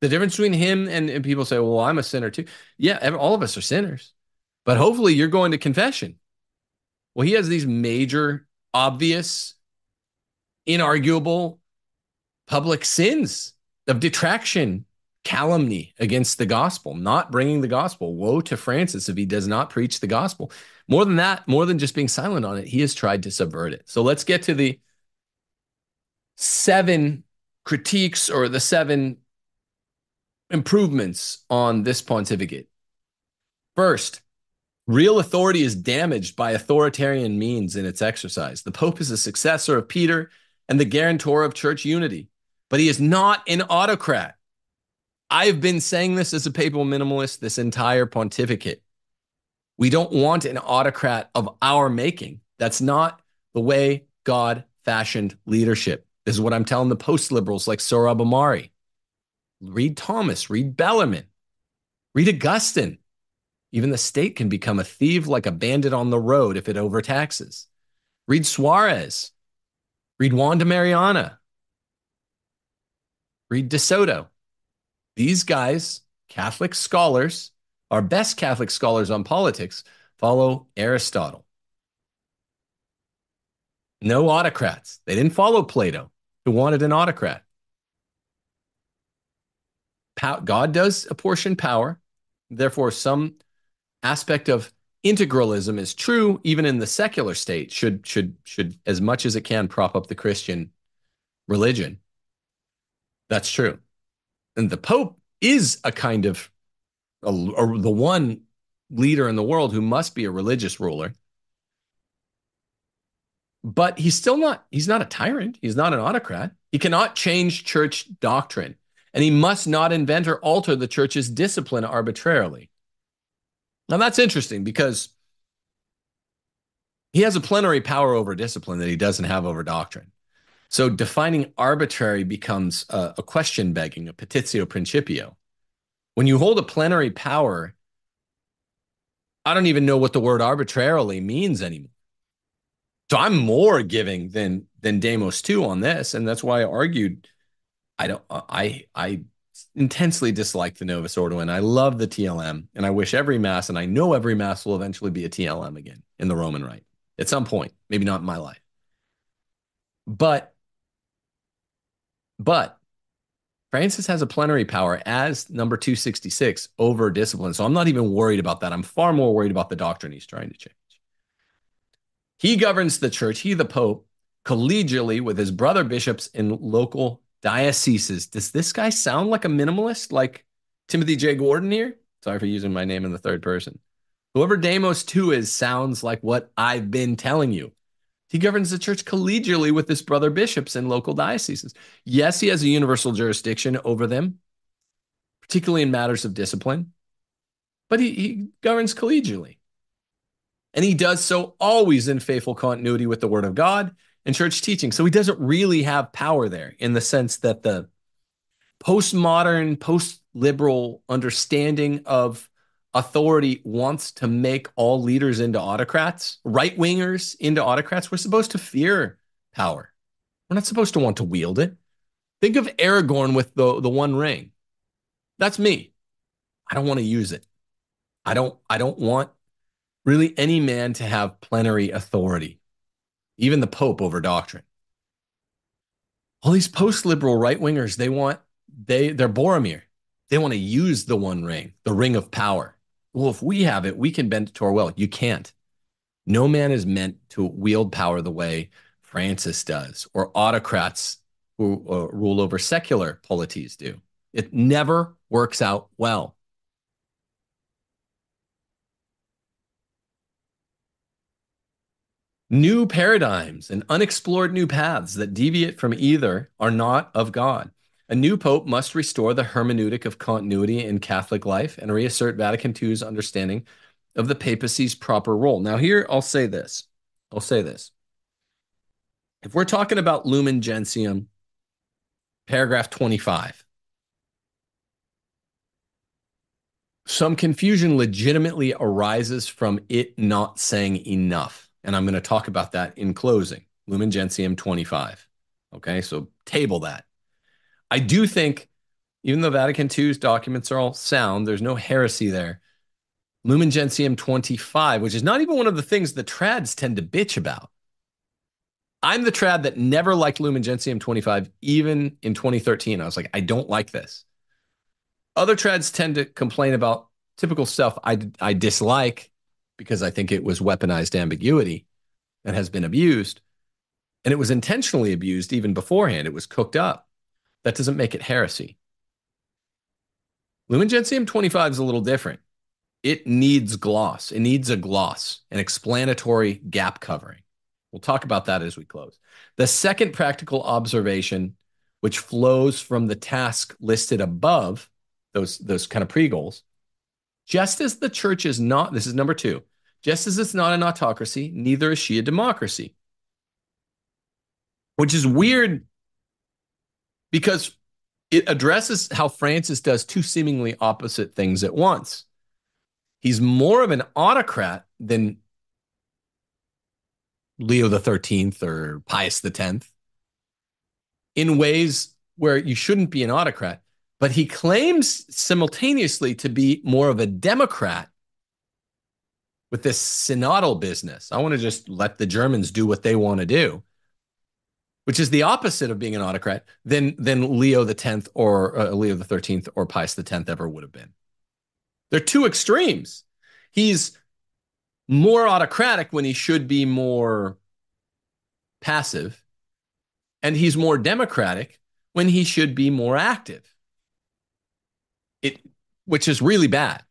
The difference between him and, and people say, well, I'm a sinner too. Yeah, all of us are sinners, but hopefully you're going to confession. Well, he has these major, obvious, inarguable public sins of detraction calumny against the gospel, not bringing the gospel. Woe to Francis if he does not preach the gospel. More than that, more than just being silent on it, he has tried to subvert it. So let's get to the seven critiques or the seven improvements on this pontificate. First, real authority is damaged by authoritarian means in its exercise. The Pope is a successor of Peter and the guarantor of church unity, but he is not an autocrat. I've been saying this as a papal minimalist this entire pontificate. We don't want an autocrat of our making. That's not the way God fashioned leadership. This is what I'm telling the post liberals like Sohrab Ahmari. Read Thomas, read Bellarmine, read Augustine. Even the state can become a thief like a bandit on the road if it overtaxes. Read Suarez, read Juan de Mariana, read De Soto. These guys, Catholic scholars, our best Catholic scholars on politics, follow Aristotle. No autocrats. They didn't follow Plato, who wanted an autocrat. God does apportion power. Therefore, some aspect of integralism is true even in the secular state should should should as much as it can prop up the christian religion that's true and the Pope is a kind of a, a, the one leader in the world who must be a religious ruler. But he's still not, he's not a tyrant. He's not an autocrat. He cannot change church doctrine, and he must not invent or alter the church's discipline arbitrarily. Now, that's interesting because he has a plenary power over discipline that he doesn't have over doctrine. So defining arbitrary becomes a, a question begging, a petitio principio. When you hold a plenary power, I don't even know what the word arbitrarily means anymore. So I'm more giving than than Demos 2 on this, and that's why I argued. I don't. I I intensely dislike the Novus Ordo, and I love the TLM, and I wish every mass, and I know every mass will eventually be a TLM again in the Roman Rite at some point, maybe not in my life. But but Francis has a plenary power as number 266 over discipline. So I'm not even worried about that. I'm far more worried about the doctrine he's trying to change. He governs the church, he, the Pope, collegially with his brother bishops in local dioceses. Does this guy sound like a minimalist, like Timothy J. Gordon here? Sorry for using my name in the third person. Whoever Demos 2 is sounds like what I've been telling you. He governs the church collegially with his brother bishops in local dioceses. Yes, he has a universal jurisdiction over them, particularly in matters of discipline, but he, he governs collegially. And he does so always in faithful continuity with the word of God and church teaching. So he doesn't really have power there in the sense that the postmodern, post liberal understanding of authority wants to make all leaders into autocrats, right wingers into autocrats. We're supposed to fear power. We're not supposed to want to wield it. Think of Aragorn with the, the one ring. That's me. I don't want to use it. I don't I don't want really any man to have plenary authority, even the Pope over doctrine. all these post-liberal right-wingers, they want they they're Boromir. They want to use the one ring, the ring of power. Well, if we have it, we can bend it to our will. You can't. No man is meant to wield power the way Francis does, or autocrats who uh, rule over secular polities do. It never works out well. New paradigms and unexplored new paths that deviate from either are not of God. A new pope must restore the hermeneutic of continuity in Catholic life and reassert Vatican II's understanding of the papacy's proper role. Now, here I'll say this. I'll say this. If we're talking about Lumen Gentium, paragraph 25, some confusion legitimately arises from it not saying enough. And I'm going to talk about that in closing. Lumen Gentium 25. Okay, so table that. I do think, even though Vatican II's documents are all sound, there's no heresy there. Lumen Gentium 25, which is not even one of the things the trads tend to bitch about. I'm the trad that never liked Lumen Gentium 25, even in 2013. I was like, I don't like this. Other trads tend to complain about typical stuff I, I dislike because I think it was weaponized ambiguity and has been abused. And it was intentionally abused even beforehand. It was cooked up. That doesn't make it heresy. Lumen Gentium 25 is a little different. It needs gloss. It needs a gloss, an explanatory gap covering. We'll talk about that as we close. The second practical observation, which flows from the task listed above, those, those kind of pre goals, just as the church is not, this is number two, just as it's not an autocracy, neither is she a democracy. Which is weird because it addresses how Francis does two seemingly opposite things at once. He's more of an autocrat than Leo the 13th or Pius the 10th in ways where you shouldn't be an autocrat. But he claims simultaneously to be more of a Democrat with this synodal business. I want to just let the Germans do what they want to do, which is the opposite of being an autocrat than than Leo Tenth or uh, Leo Thirteenth or Pius Tenth ever would have been. They're two extremes. He's more autocratic when he should be more passive, and he's more democratic when he should be more active. It, which is really bad.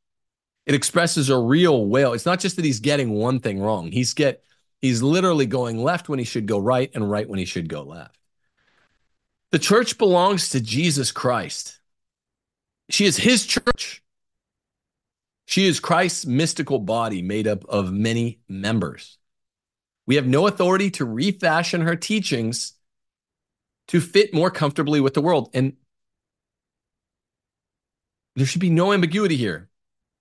It expresses a real will. It's not just that he's getting one thing wrong. He's get he's literally going left when he should go right and right when he should go left. The church belongs to Jesus Christ. She is his church. She is Christ's mystical body made up of many members. We have no authority to refashion her teachings to fit more comfortably with the world. And there should be no ambiguity here.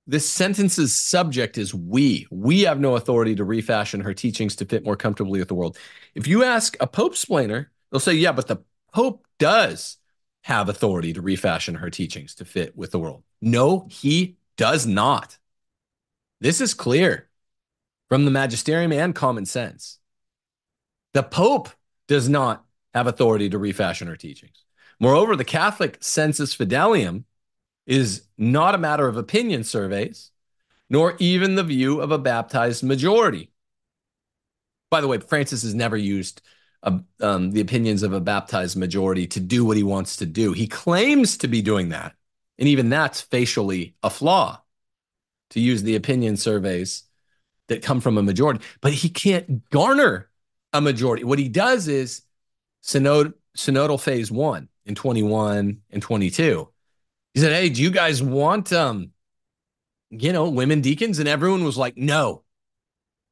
This sentence's subject is we. We have no authority to refashion her teachings to fit more comfortably with the world. If you ask a Pope splainer, they'll say, yeah, but the Pope does have authority to refashion her teachings to fit with the world. No, he does not. This is clear from the magisterium and common sense. The Pope does not have authority to refashion her teachings. Moreover, the Catholic sensus Fidelium is not a matter of opinion surveys, nor even the view of a baptized majority. By the way, Francis has never used a, um, the opinions of a baptized majority to do what he wants to do. He claims to be doing that. And even that's facially a flaw to use the opinion surveys that come from a majority. But he can't garner a majority. What he does is synod, synodal phase one in 21 and 22 he said, Hey, do you guys want um, you know, women deacons? And everyone was like, No.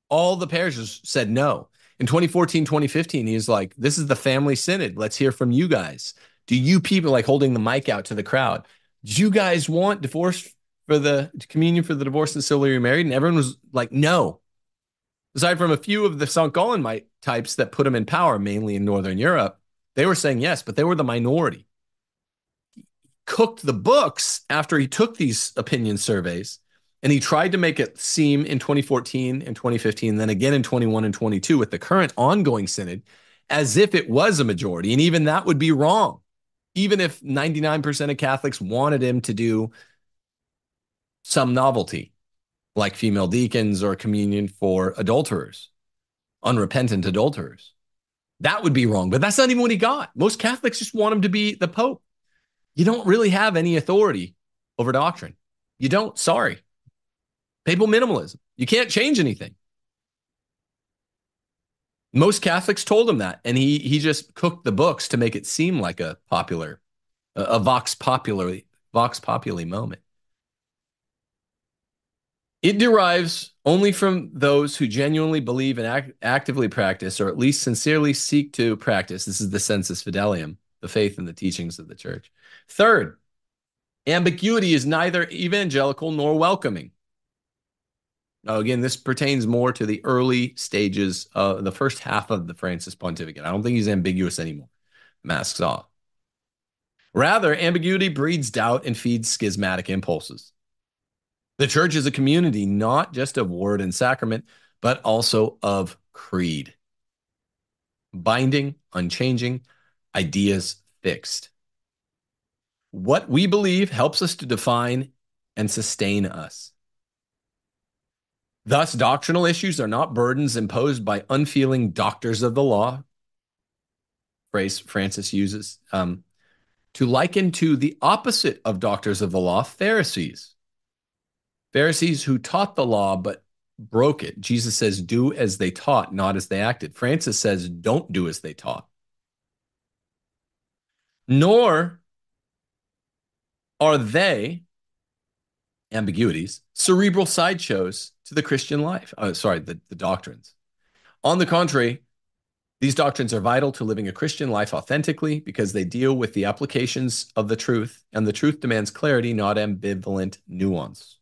All the parishes said no. In 2014, 2015, he's like, This is the family synod. Let's hear from you guys. Do you people like holding the mic out to the crowd? Do you guys want divorce for the communion for the divorced and civilly remarried? And everyone was like, no. Aside from a few of the St. Gallen types that put him in power, mainly in Northern Europe, they were saying yes, but they were the minority cooked the books after he took these opinion surveys and he tried to make it seem in 2014 and 2015 then again in 21 and 22 with the current ongoing synod as if it was a majority. And even that would be wrong. Even if 99% of Catholics wanted him to do some novelty, like female deacons or communion for adulterers, unrepentant adulterers. That would be wrong. But that's not even what he got. Most Catholics just want him to be the Pope. You don't really have any authority over doctrine. You don't. Sorry. Papal minimalism. You can't change anything. Most Catholics told him that, and he he just cooked the books to make it seem like a popular, a, a vox popular, vox populi moment. It derives only from those who genuinely believe and act, actively practice, or at least sincerely seek to practice. This is the sensus fidelium, the faith and the teachings of the church. Third, ambiguity is neither evangelical nor welcoming. Now, again, this pertains more to the early stages of the first half of the Francis pontificate. I don't think he's ambiguous anymore. Masks off. Rather, ambiguity breeds doubt and feeds schismatic impulses. The church is a community not just of word and sacrament, but also of creed. Binding, unchanging, ideas fixed. What we believe helps us to define and sustain us. Thus, doctrinal issues are not burdens imposed by unfeeling doctors of the law, phrase Francis uses, um, to liken to the opposite of doctors of the law, Pharisees. Pharisees who taught the law but broke it. Jesus says, do as they taught, not as they acted. Francis says, don't do as they taught. Nor are they, ambiguities, cerebral sideshows to the Christian life. Oh, sorry, the, the doctrines. On the contrary, these doctrines are vital to living a Christian life authentically because they deal with the applications of the truth, and the truth demands clarity, not ambivalent nuance.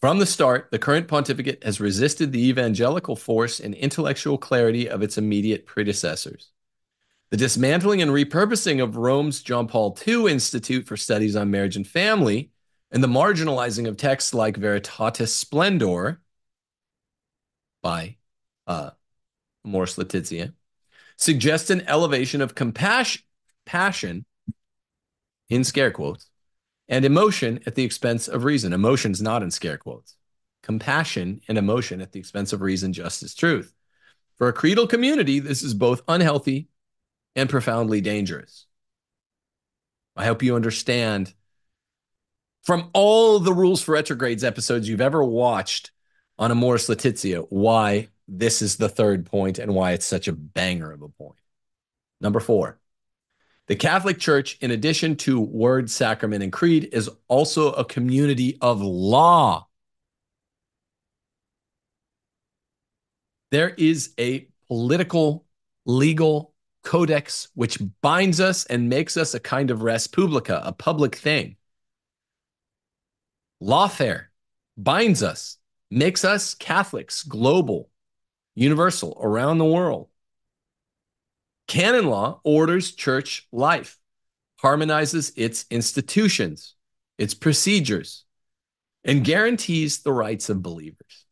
From the start, the current pontificate has resisted the evangelical force and intellectual clarity of its immediate predecessors. The dismantling and repurposing of Rome's John Paul II Institute for Studies on Marriage and Family and the marginalizing of texts like Veritatis Splendor by uh, Amoris Laetitia suggests an elevation of compassion, passion, in scare quotes, and emotion at the expense of reason. Emotion's not in scare quotes. Compassion and emotion at the expense of reason, justice, truth. For a creedal community, this is both unhealthy and profoundly dangerous. I hope you understand from all the rules for retrogrades episodes you've ever watched on Amoris Laetitia, why this is the third point and why it's such a banger of a point. Number four, the Catholic Church, in addition to word, sacrament, and creed, is also a community of law. There is a political, legal codex which binds us and makes us a kind of res publica, a public thing. Lawfare binds us, makes us Catholics, global, universal, around the world. Canon law orders church life, harmonizes its institutions, its procedures, and guarantees the rights of believers.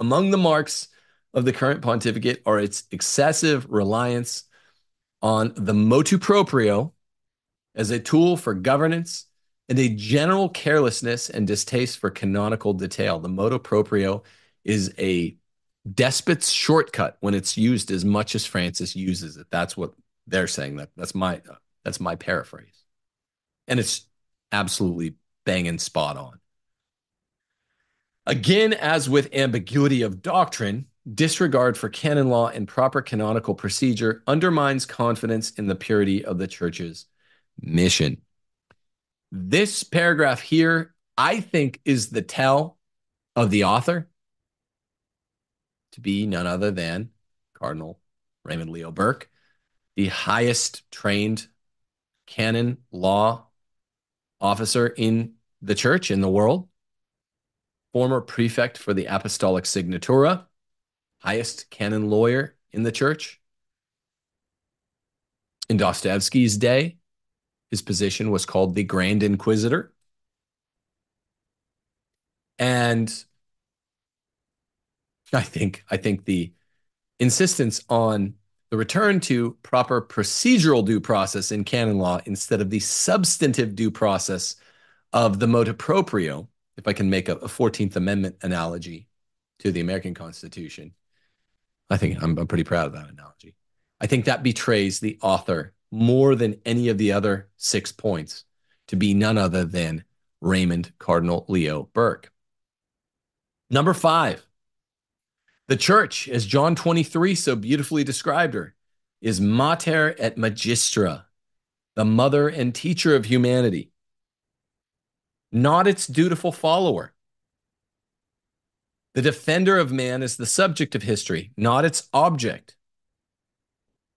Among the marks of the current pontificate are its excessive reliance on the motu proprio as a tool for governance and a general carelessness and distaste for canonical detail. The motu proprio is a despot's shortcut when it's used as much as Francis uses it. That's what they're saying. That that's my that's my paraphrase, and it's absolutely banging spot on. Again, as with ambiguity of doctrine, disregard for canon law and proper canonical procedure undermines confidence in the purity of the church's mission. This paragraph here, I think, is the tell of the author to be none other than Cardinal Raymond Leo Burke, the highest trained canon law officer in the church in the world, former prefect for the Apostolic Signatura, highest canon lawyer in the church. In Dostoevsky's day, his position was called the Grand Inquisitor. And I think I think the insistence on the return to proper procedural due process in canon law instead of the substantive due process of the motu proprio, if I can make a, a 14th Amendment analogy to the American Constitution. I think I'm, I'm pretty proud of that analogy. I think that betrays the author more than any of the other six points to be none other than Raymond Cardinal Leo Burke. Number five, the church, as John 23 so beautifully described her, is mater et magistra, the mother and teacher of humanity, not its dutiful follower. The defender of man is the subject of history, not its object.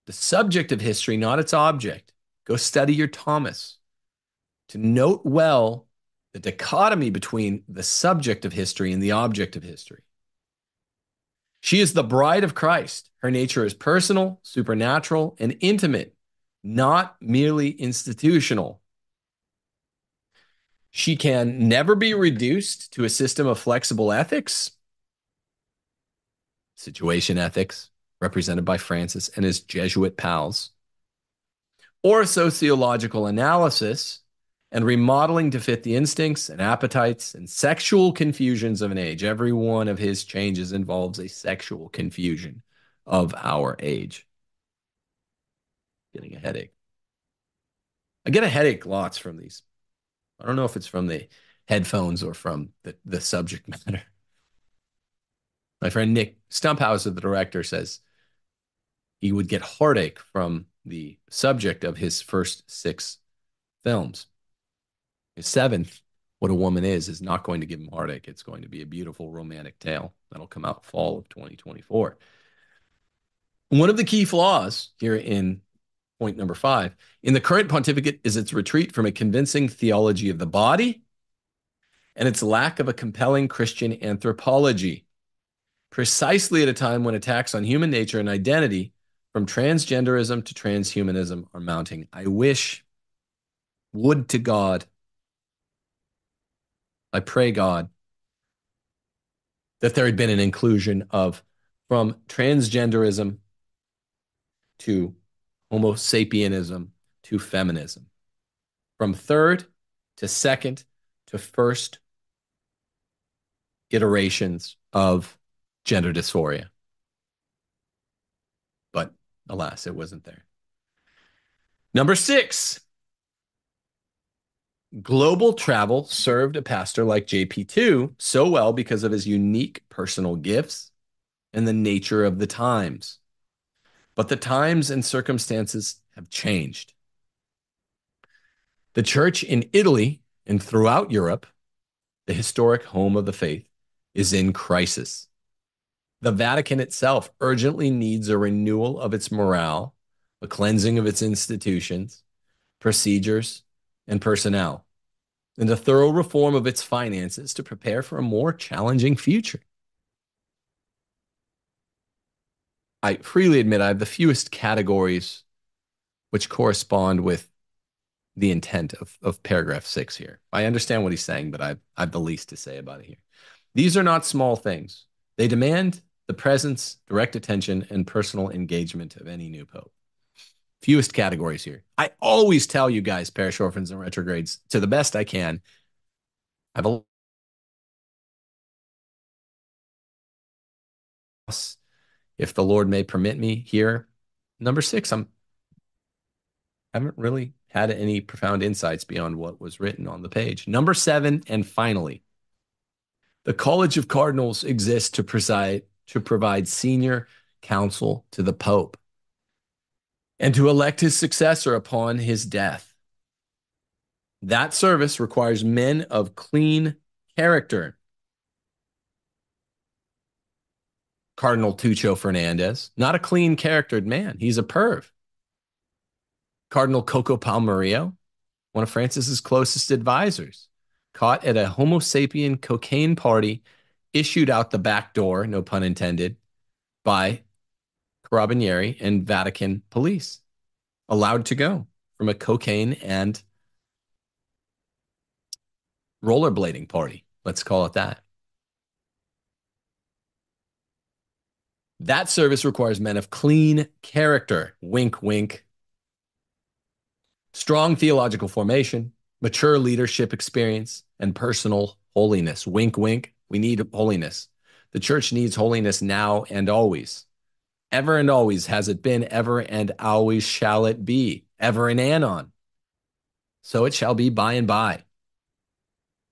The subject of history, not its object. Go study your Thomas to note well the dichotomy between the subject of history and the object of history. She is the bride of Christ. Her nature is personal, supernatural, and intimate, not merely institutional. She can never be reduced to a system of flexible ethics, situation ethics, represented by Francis and his Jesuit pals, or sociological analysis, and remodeling to fit the instincts and appetites and sexual confusions of an age. Every one of his changes involves a sexual confusion of our age. Getting a headache. I get a headache lots from these. I don't know if it's from the headphones or from the, the subject matter. My friend Nick Stumphauser, the director, says he would get heartache from the subject of his first six films. His seventh, What a Woman Is, is not going to give him heartache. It's going to be a beautiful romantic tale that'll come out fall of 2024. One of the key flaws here in point number five in the current pontificate is its retreat from a convincing theology of the body and its lack of a compelling Christian anthropology, precisely at a time when attacks on human nature and identity, from transgenderism to transhumanism, are mounting. I wish, would to God, I pray God that there had been an inclusion of from transgenderism to Homo sapienism to feminism, from third to second to first iterations of gender dysphoria. But alas, it wasn't there. Number six, Global travel served a pastor like JP2 so well because of his unique personal gifts and the nature of the times. But the times and circumstances have changed. The church in Italy and throughout Europe, the historic home of the faith, is in crisis. The Vatican itself urgently needs a renewal of its morale, a cleansing of its institutions, procedures, and personnel, and a thorough reform of its finances to prepare for a more challenging future. I freely admit I have the fewest categories which correspond with the intent of, of paragraph six here. I understand what he's saying, but I've, I've the least to say about it here. These are not small things. They demand the presence, direct attention, and personal engagement of any new pope fewest categories here. I always tell you guys, parish orphans and retrogrades, to the best I can. I've a if the Lord may permit me here. Number six, I'm I haven't really had any profound insights beyond what was written on the page. Number seven, and finally, the College of Cardinals exists to preside to provide senior counsel to the Pope and to elect his successor upon his death. That service requires men of clean character. Cardinal Tucho Fernandez, not a clean charactered man. He's a perv. Cardinal Coccopalmerio, one of Francis's closest advisors, caught at a Homo sapien cocaine party, issued out the back door, no pun intended, by Carabinieri and Vatican police allowed to go from a cocaine and rollerblading party. Let's call it that. That service requires men of clean character, wink, wink, strong theological formation, mature leadership experience, and personal holiness, wink, wink. We need holiness. The church needs holiness now and always. Ever and always has it been, ever and always shall it be, ever and anon. So it shall be by and by.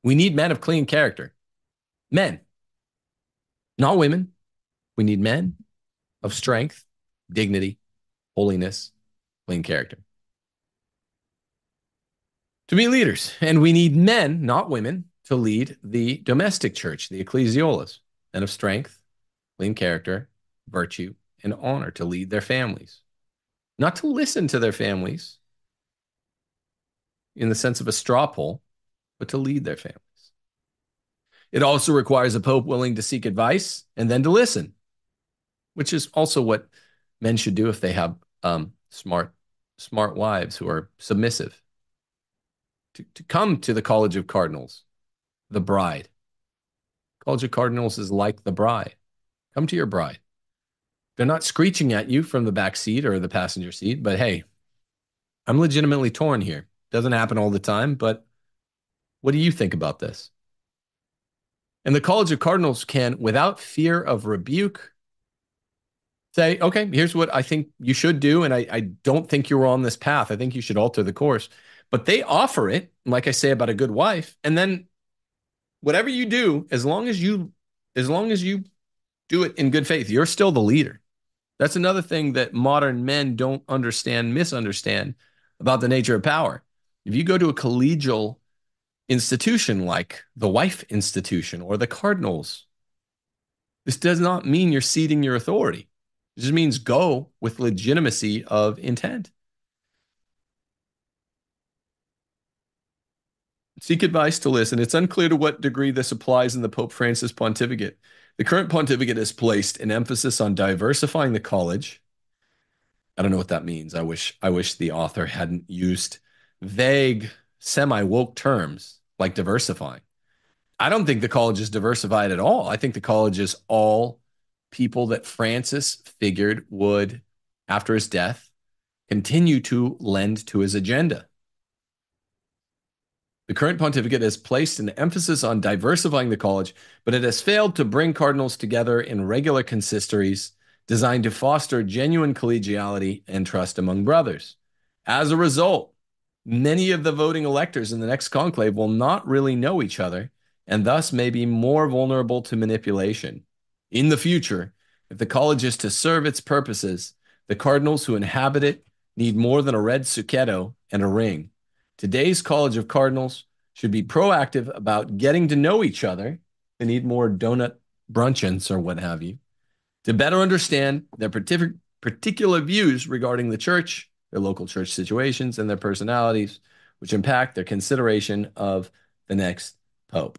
We need men of clean character. Men, not women. We need men of strength, dignity, holiness, clean character. To be leaders. And we need men, not women, to lead the domestic church, the ecclesiolas, men of strength, clean character, virtue, and honor to lead their families. Not to listen to their families in the sense of a straw poll, but to lead their families. It also requires a pope willing to seek advice and then to listen, which is also what men should do if they have um, smart, smart wives who are submissive. To, to come to the College of Cardinals, the bride. College of Cardinals is like the bride. Come to your bride. They're not screeching at you from the back seat or the passenger seat, but hey, I'm legitimately torn here. Doesn't happen all the time, but what do you think about this? And the College of Cardinals can, without fear of rebuke, say, okay, here's what I think you should do. And I, I don't think you're on this path. I think you should alter the course. But they offer it, like I say about a good wife. And then whatever you do, as long as you as long as you do it in good faith, you're still the leader. That's another thing that modern men don't understand, misunderstand about the nature of power. If you go to a collegial institution like the wife institution or the cardinals. This does not mean you're ceding your authority. It just means go with legitimacy of intent. Seek advice to listen. It's unclear to what degree this applies in the Pope Francis pontificate. The current pontificate has placed an emphasis on diversifying the college. I don't know what that means. I wish I wish the author hadn't used vague semi woke terms like diversifying. I don't think the college is diversified at all. I think the college is all people that Francis figured would, after his death, continue to lend to his agenda. The current pontificate has placed an emphasis on diversifying the college, but it has failed to bring cardinals together in regular consistories designed to foster genuine collegiality and trust among brothers. As a result, many of the voting electors in the next conclave will not really know each other and thus may be more vulnerable to manipulation. In the future, if the college is to serve its purposes, the cardinals who inhabit it need more than a red zucchetto and a ring. Today's College of Cardinals should be proactive about getting to know each other. They need more donut bruncheons or what have you to better understand their particular views regarding the church their local church situations, and their personalities, which impact their consideration of the next pope.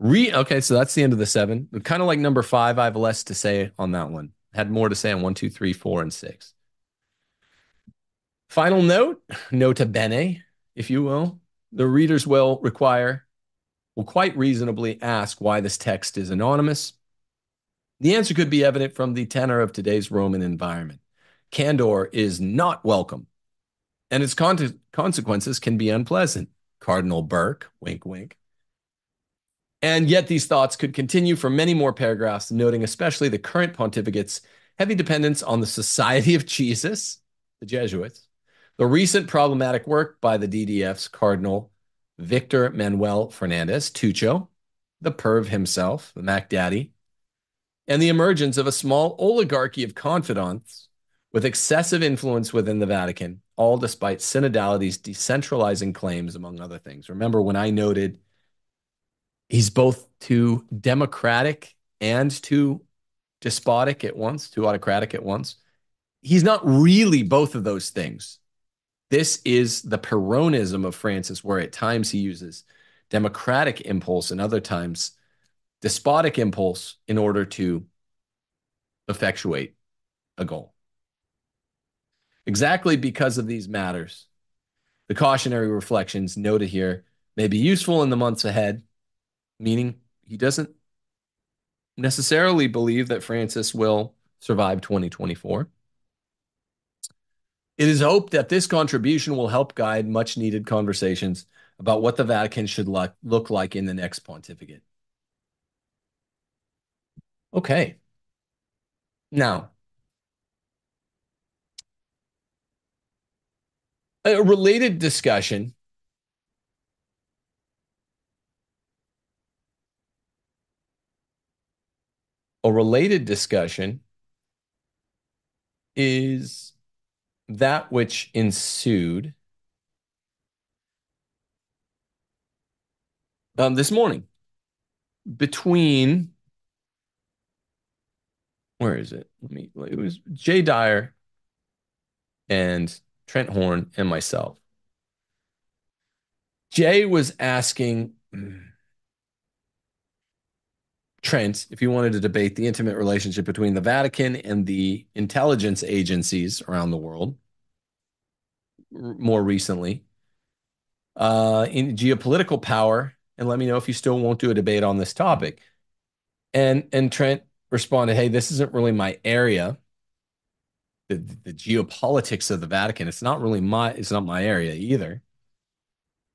Re okay, so that's the end of the seven. Kind of like number five, I have less to say on that one. Had more to say on one, two, three, four, and six. Final note, nota bene, if you will. The readers will require, will quite reasonably ask why this text is anonymous the answer could be evident from the tenor of today's Roman environment. Candor is not welcome, and its con- consequences can be unpleasant. Cardinal Burke, wink, wink. And yet, these thoughts could continue for many more paragraphs, noting especially the current pontificate's heavy dependence on the Society of Jesus, the Jesuits, the recent problematic work by the DDF's Cardinal Victor Manuel Fernandez, Tucho, the perv himself, the Mac Daddy, and the emergence of a small oligarchy of confidants with excessive influence within the Vatican, all despite synodality's decentralizing claims, among other things. Remember when I noted he's both too democratic and too despotic at once, too autocratic at once? He's not really both of those things. This is the Peronism of Francis, where at times he uses democratic impulse and other times despotic impulse in order to effectuate a goal. Exactly because of these matters, the cautionary reflections noted here may be useful in the months ahead, meaning he doesn't necessarily believe that Francis will survive 2024. It is hoped that this contribution will help guide much needed conversations about what the Vatican should look, like in the next pontificate. Okay. Now, a related discussion a related discussion is that which ensued um, this morning between where is it? Let me. It was Jay Dyer and Trent Horn and myself. Jay was asking Trent if you wanted to debate the intimate relationship between the Vatican and the intelligence agencies around the world more recently uh, in geopolitical power and let me know if you still won't do a debate on this topic. And and Trent responded hey this isn't really my area. The, the geopolitics of the Vatican it's not really my it's not my area either.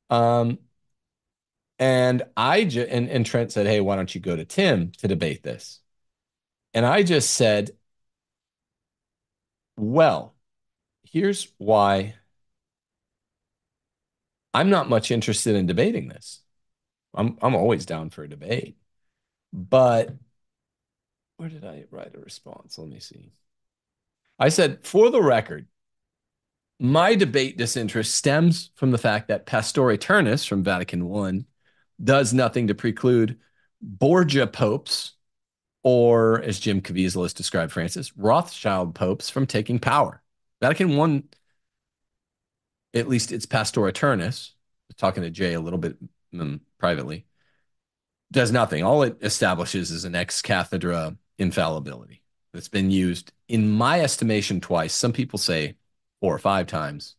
Um and I just and, and Trent said, Hey, why don't you go to Tim to debate this? And I just said, Well, here's why I'm not much interested in debating this. I'm I'm always down for a debate. But where did I write a response? Let me see. I said, for the record, my debate disinterest stems from the fact that Pastor Aeternus from Vatican I does nothing to preclude Borgia popes, or as Jim Caviezel has described Francis, Rothschild popes from taking power. Vatican I, at least it's Pastor Aeternus, talking to Jay a little bit um, privately, does nothing. All it establishes is an ex cathedra infallibility that's been used, in my estimation, twice. Some people say four or five times.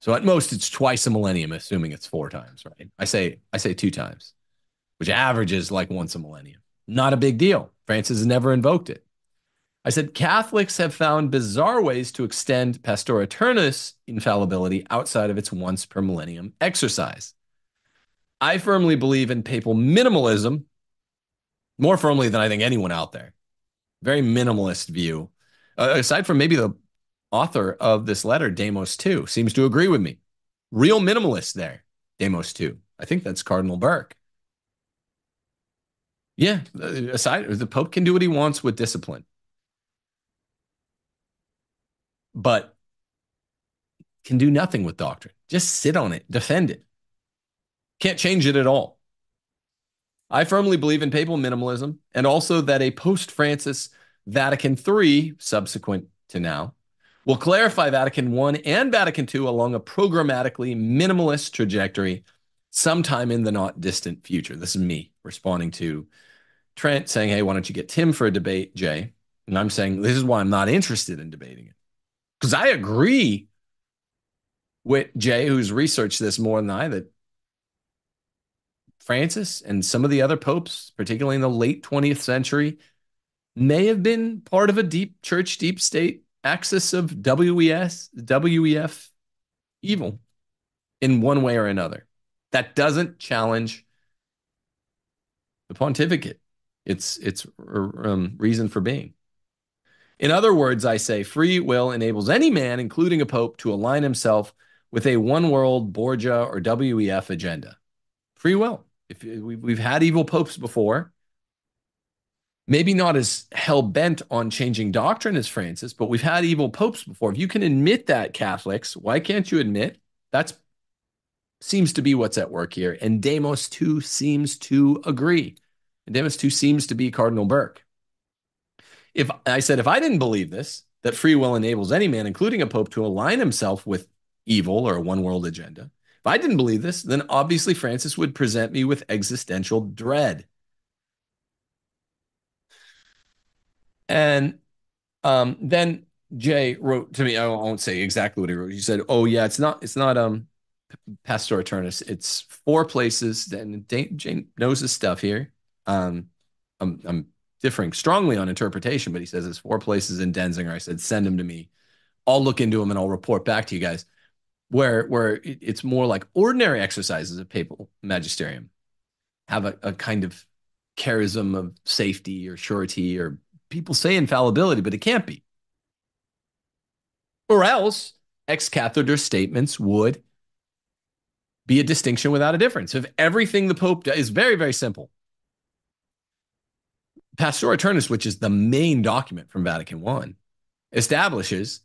So at most it's twice a millennium, assuming it's four times, right? I say I say two times, which averages like once a millennium. Not a big deal. Francis has never invoked it. I said Catholics have found bizarre ways to extend Pastor Aeternus infallibility outside of its once per millennium exercise. I firmly believe in papal minimalism more firmly than I think anyone out there. Very minimalist view. Uh, aside from maybe the author of this letter, Demos II, seems to agree with me. Real minimalist there, Demos II. I think that's Cardinal Burke. Yeah, uh, aside the Pope can do what he wants with discipline. But can do nothing with doctrine. Just sit on it, defend it. Can't change it at all. I firmly believe in papal minimalism and also that a post Francis Vatican III, subsequent to now, will clarify Vatican I and Vatican II along a programmatically minimalist trajectory sometime in the not distant future. This is me responding to Trent saying, Hey, why don't you get Tim for a debate, Jay? And I'm saying, This is why I'm not interested in debating it. Because I agree with Jay, who's researched this more than I, that Francis and some of the other popes, particularly in the late 20th century, may have been part of a deep church, deep state axis of WES, WEF evil in one way or another. That doesn't challenge the pontificate. It's its um, reason for being. In other words, I say free will enables any man, including a pope, to align himself with a one world Borgia or WEF agenda. Free will. If we've had evil popes before, maybe not as hell bent on changing doctrine as Francis, but we've had evil popes before. If you can admit that, Catholics, why can't you admit that's seems to be what's at work here? And Demos II seems to agree. And Demos II seems to be Cardinal Burke. If I said if I didn't believe this, that free will enables any man, including a pope, to align himself with evil or a one world agenda. If I didn't believe this, then obviously Francis would present me with existential dread. And um, then Jay wrote to me. I won't say exactly what he wrote. He said, "Oh yeah, it's not. It's not um, Pastor Aeternus. It's four places." And Jay knows his stuff here. Um, I'm, I'm differing strongly on interpretation, but he says it's four places in Denzinger. I said, send them to me. I'll look into them and I'll report back to you guys. Where where it's more like ordinary exercises of papal magisterium have a, a kind of charism of safety or surety, or people say infallibility, but it can't be. Or else ex cathedra statements would be a distinction without a difference. If everything the Pope does is very, very simple. Pastor Aeternus, which is the main document from Vatican I, establishes,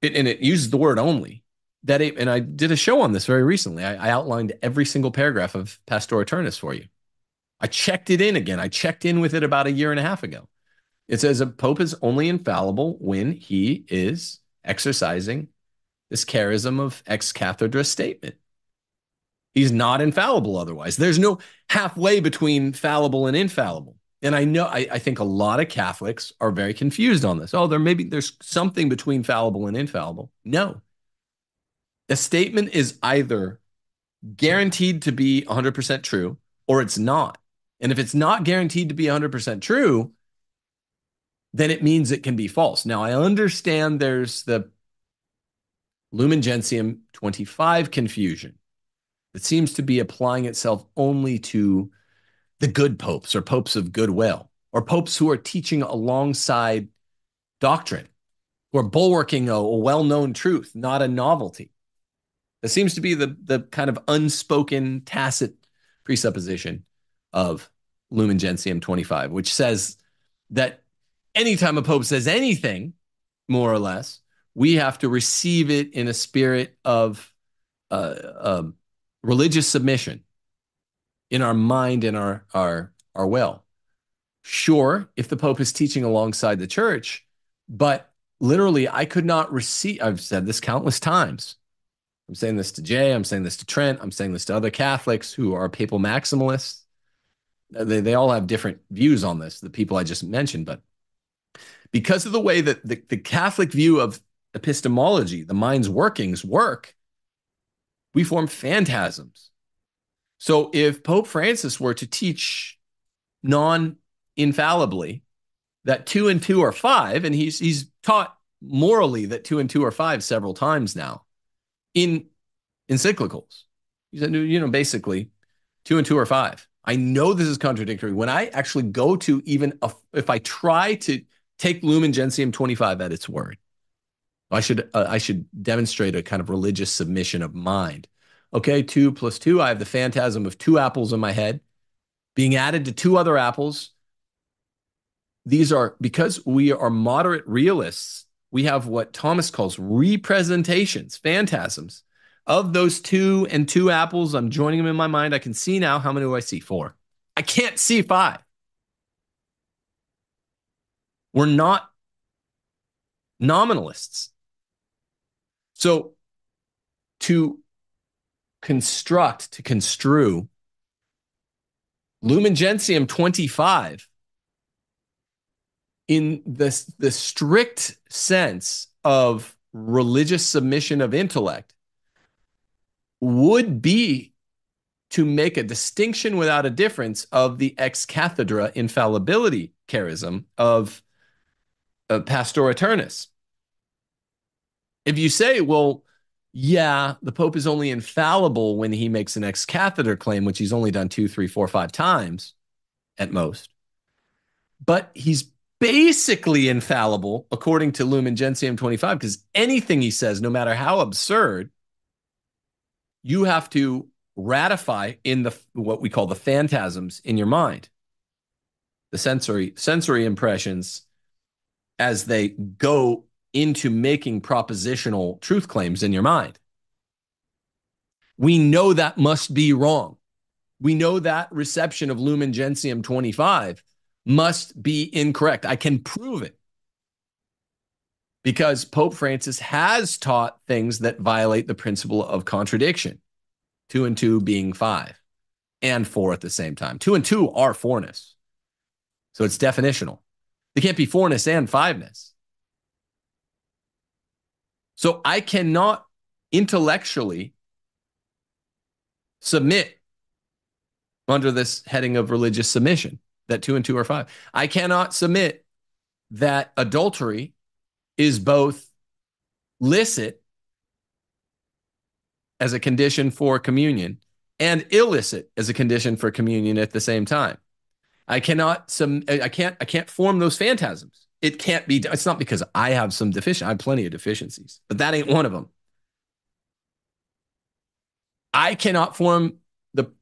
it, and it uses the word only, that it, and I did a show on this very recently. I, I outlined every single paragraph of Pastor Aeternus for you. I checked it in again. I checked in with it about a year and a half ago. It says a pope is only infallible when he is exercising this charism of ex cathedra statement. He's not infallible otherwise. There's no halfway between fallible and infallible. And I know I, I, think a lot of Catholics are very confused on this. Oh, there maybe there's something between fallible and infallible. No. A statement is either guaranteed to be 100% true or it's not. And if it's not guaranteed to be 100% true, then it means it can be false. Now, I understand there's the Lumen Gentium 25 confusion that seems to be applying itself only to the good popes or popes of goodwill or popes who are teaching alongside doctrine, are bulwarking a, a well known truth, not a novelty. That seems to be the, the kind of unspoken, tacit presupposition of Lumen Gentium 25, which says that anytime a pope says anything, more or less, we have to receive it in a spirit of uh, uh, religious submission in our mind and our, our, our will. Sure, if the pope is teaching alongside the church, but literally, I could not receive, I've said this countless times. I'm saying this to Jay, I'm saying this to Trent, I'm saying this to other Catholics who are papal maximalists they, they all have different views on this, the people I just mentioned, but because of the way that the, the Catholic view of epistemology, the mind's workings work, we form phantasms. So if Pope Francis were to teach non infallibly that two and two are five, and he's he's taught morally that two and two are five several times now in encyclicals. He said, you know, basically two and two are five. I know this is contradictory. When I actually go to even a, if I try to take Lumen Gentium 25 at its word, I should uh, I should demonstrate a kind of religious submission of mind. Okay, two plus two. I have the phantasm of two apples in my head being added to two other apples. These are because we are moderate realists. We have what Thomas calls representations, phantasms of those two and two apples, I'm joining them in my mind. I can see now how many do I see? Four. I can't see five. We're not nominalists. So to construct, to construe Lumen Gentium 25 in the, the strict sense of religious submission of intellect would be to make a distinction without a difference of the ex cathedra infallibility charism of uh, Pastor Aeternus. If you say, well, yeah, the Pope is only infallible when he makes an ex cathedra claim, which he's only done two, three, four, five times at most. But he's basically infallible according to Lumen Gentium 25, because anything he says, no matter how absurd, you have to ratify in the what we call the phantasms in your mind the sensory sensory impressions as they go into making propositional truth claims in your mind we know that must be wrong we know that reception of lumen gentium 25 must be incorrect i can prove it because Pope Francis has taught things that violate the principle of contradiction. Two and two being five, and four at the same time. Two and two are fourness. So it's definitional. They can't be fourness and fiveness. So I cannot intellectually submit under this heading of religious submission that two and two are five. I cannot submit that adultery is both licit as a condition for communion and illicit as a condition for communion at the same time. I cannot some I can't I can't form those phantasms. It can't be it's not because I have some deficient I have plenty of deficiencies, but that ain't one of them. I cannot form the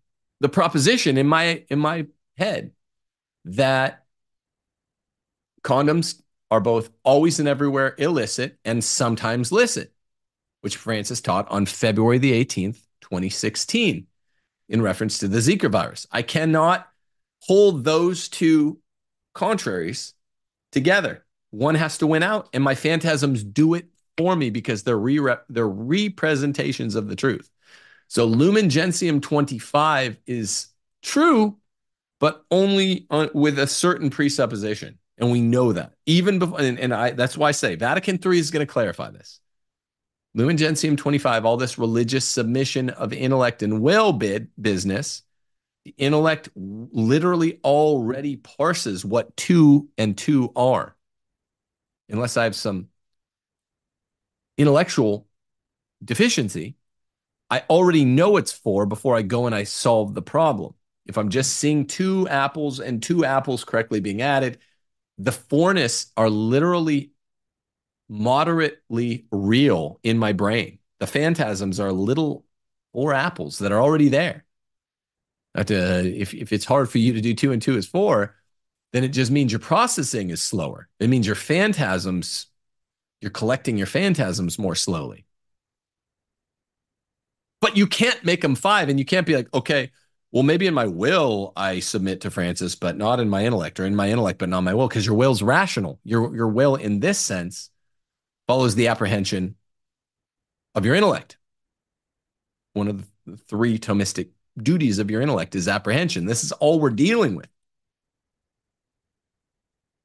the proposition in my in my head that condoms are both always and everywhere illicit and sometimes licit, which Francis taught on February the 18th, 2016, in reference to the Zika virus. I cannot hold those two contraries together. One has to win out, and my phantasms do it for me because they're, re- they're representations of the truth. So Lumen Gentium 25 is true, but only on, with a certain presupposition. And we know that even before, and, and I, that's why I say Vatican III is going to clarify this. Lumen Gentium 25, all this religious submission of intellect and will bid business, intellect literally already parses what two and two are. Unless I have some intellectual deficiency, I already know it's four before I go and I solve the problem. If I'm just seeing two apples and two apples correctly being added, the fourness are literally moderately real in my brain. The phantasms are little four apples that are already there. That, uh, if, if it's hard for you to do two and two is four, then it just means your processing is slower. It means your phantasms, you're collecting your phantasms more slowly. But you can't make them five, and you can't be like, okay, well, maybe in my will I submit to Francis, but not in my intellect, or in my intellect, but not my will, because your will's rational. Your your will, in this sense, follows the apprehension of your intellect. One of the three Thomistic duties of your intellect is apprehension. This is all we're dealing with.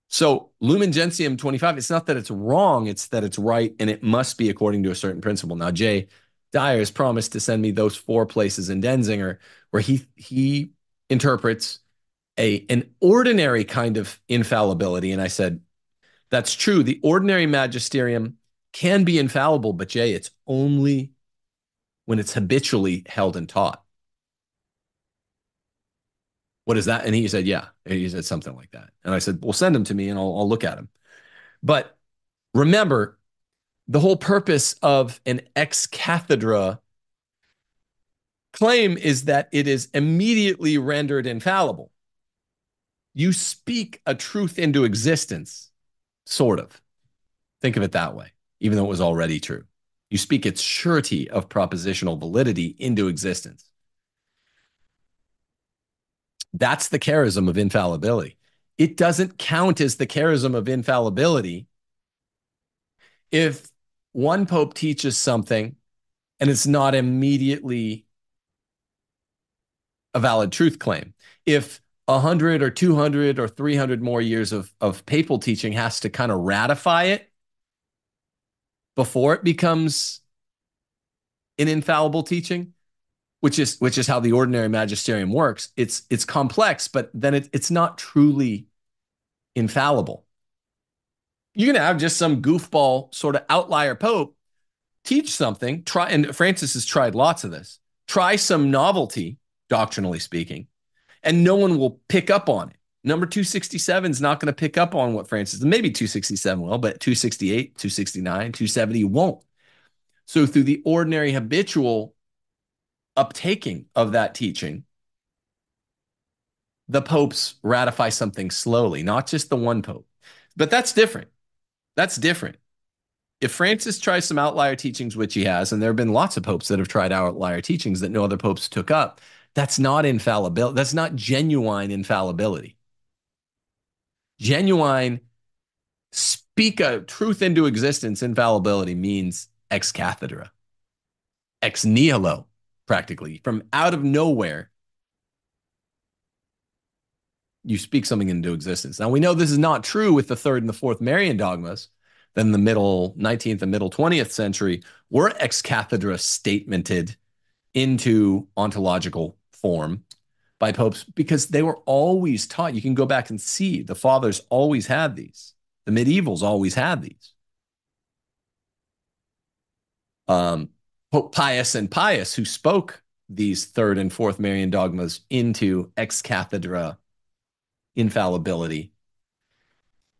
So, Lumen Gentium 25, it's not that it's wrong, it's that it's right and it must be according to a certain principle. Now, Jay Dyer has promised to send me those four places in Denzinger where he he interprets a an ordinary kind of infallibility. And I said, that's true. The ordinary magisterium can be infallible, but Jay, it's only when it's habitually held and taught. What is that? And he said, yeah. And he said something like that. And I said, well, send them to me and I'll, I'll look at them. But remember, the whole purpose of an ex cathedra claim is that it is immediately rendered infallible. You speak a truth into existence, sort of. Think of it that way, even though it was already true. You speak its surety of propositional validity into existence. That's the charism of infallibility. It doesn't count as the charism of infallibility if one pope teaches something and it's not immediately a valid truth claim. If 100 or 200 or 300 more years of, of papal teaching has to kind of ratify it before it becomes an infallible teaching, which is which is how the ordinary magisterium works. It's it's complex, but then it, it's not truly infallible. You're to have just some goofball sort of outlier pope teach something, try, and Francis has tried lots of this, try some novelty, doctrinally speaking, and no one will pick up on it. Number 267 is not going to pick up on what Francis, maybe 267 will, but 268, 269, 270 won't. So through the ordinary habitual uptaking of that teaching, the popes ratify something slowly, not just the one pope. But that's different. That's different. If Francis tries some outlier teachings, which he has, and there have been lots of popes that have tried outlier teachings that no other popes took up, that's not infallibility. That's not genuine infallibility. Genuine, speak a truth into existence infallibility means ex cathedra, ex nihilo, practically. From out of nowhere, you speak something into existence. Now we know this is not true with the third and the fourth Marian dogmas. Then the middle 19th and middle 20th century were ex cathedra statemented into ontological form by popes because they were always taught. You can go back and see the fathers always had these. The medievals always had these. Um, Pope Pius and Pius, who spoke these third and fourth Marian dogmas into ex cathedra infallibility,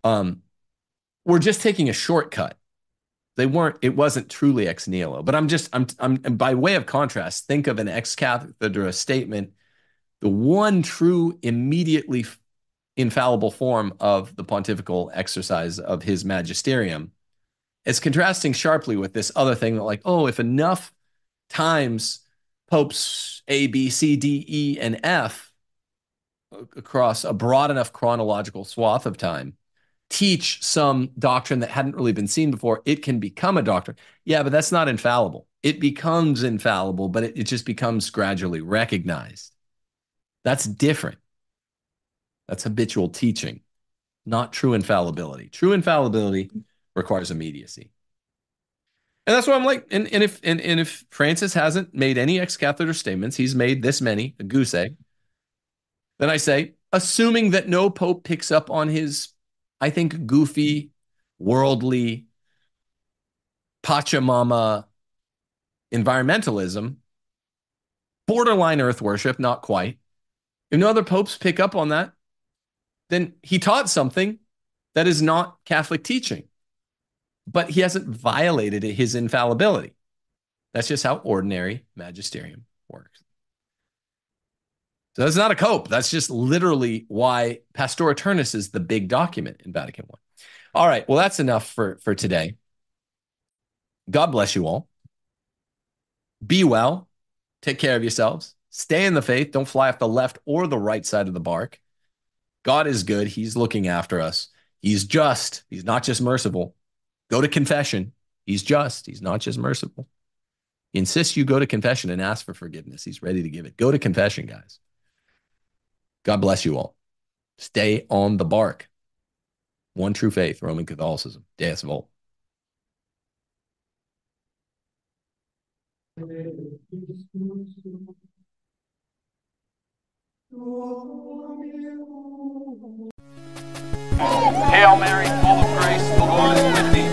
um, were just taking a shortcut. They weren't. It wasn't truly ex nihilo. But I'm just. I'm. I'm. By way of contrast, think of an ex cathedra statement the one true, immediately infallible form of the pontifical exercise of his magisterium is contrasting sharply with this other thing that, like, oh, if enough times popes A, B, C, D, E, and F across a broad enough chronological swath of time teach some doctrine that hadn't really been seen before, it can become a doctrine. Yeah, but that's not infallible. It becomes infallible, but it, it just becomes gradually recognized. That's different. That's habitual teaching, not true infallibility. True infallibility requires immediacy. And that's why I'm like, and, and if and, and if Francis hasn't made any ex cathedra statements, he's made this many, a goose egg, then I say, assuming that no pope picks up on his, I think, goofy, worldly, Pachamama environmentalism, borderline earth worship, not quite, if no other popes pick up on that, then he taught something that is not Catholic teaching, but he hasn't violated his infallibility. That's just how ordinary magisterium works. So that's not a cope. That's just literally why Pastor Aeternus is the big document in Vatican I. All right. Well, that's enough for, for today. God bless you all. Be well. Take care of yourselves. Stay in the faith. Don't fly off the left or the right side of the bark. God is good. He's looking after us. He's just. He's not just merciful. Go to confession. He's just. He's not just merciful. He insists you go to confession and ask for forgiveness. He's ready to give it. Go to confession, guys. God bless you all. Stay on the bark. One true faith, Roman Catholicism. Deus Vult. Hail Mary, full of grace, the Lord is with thee.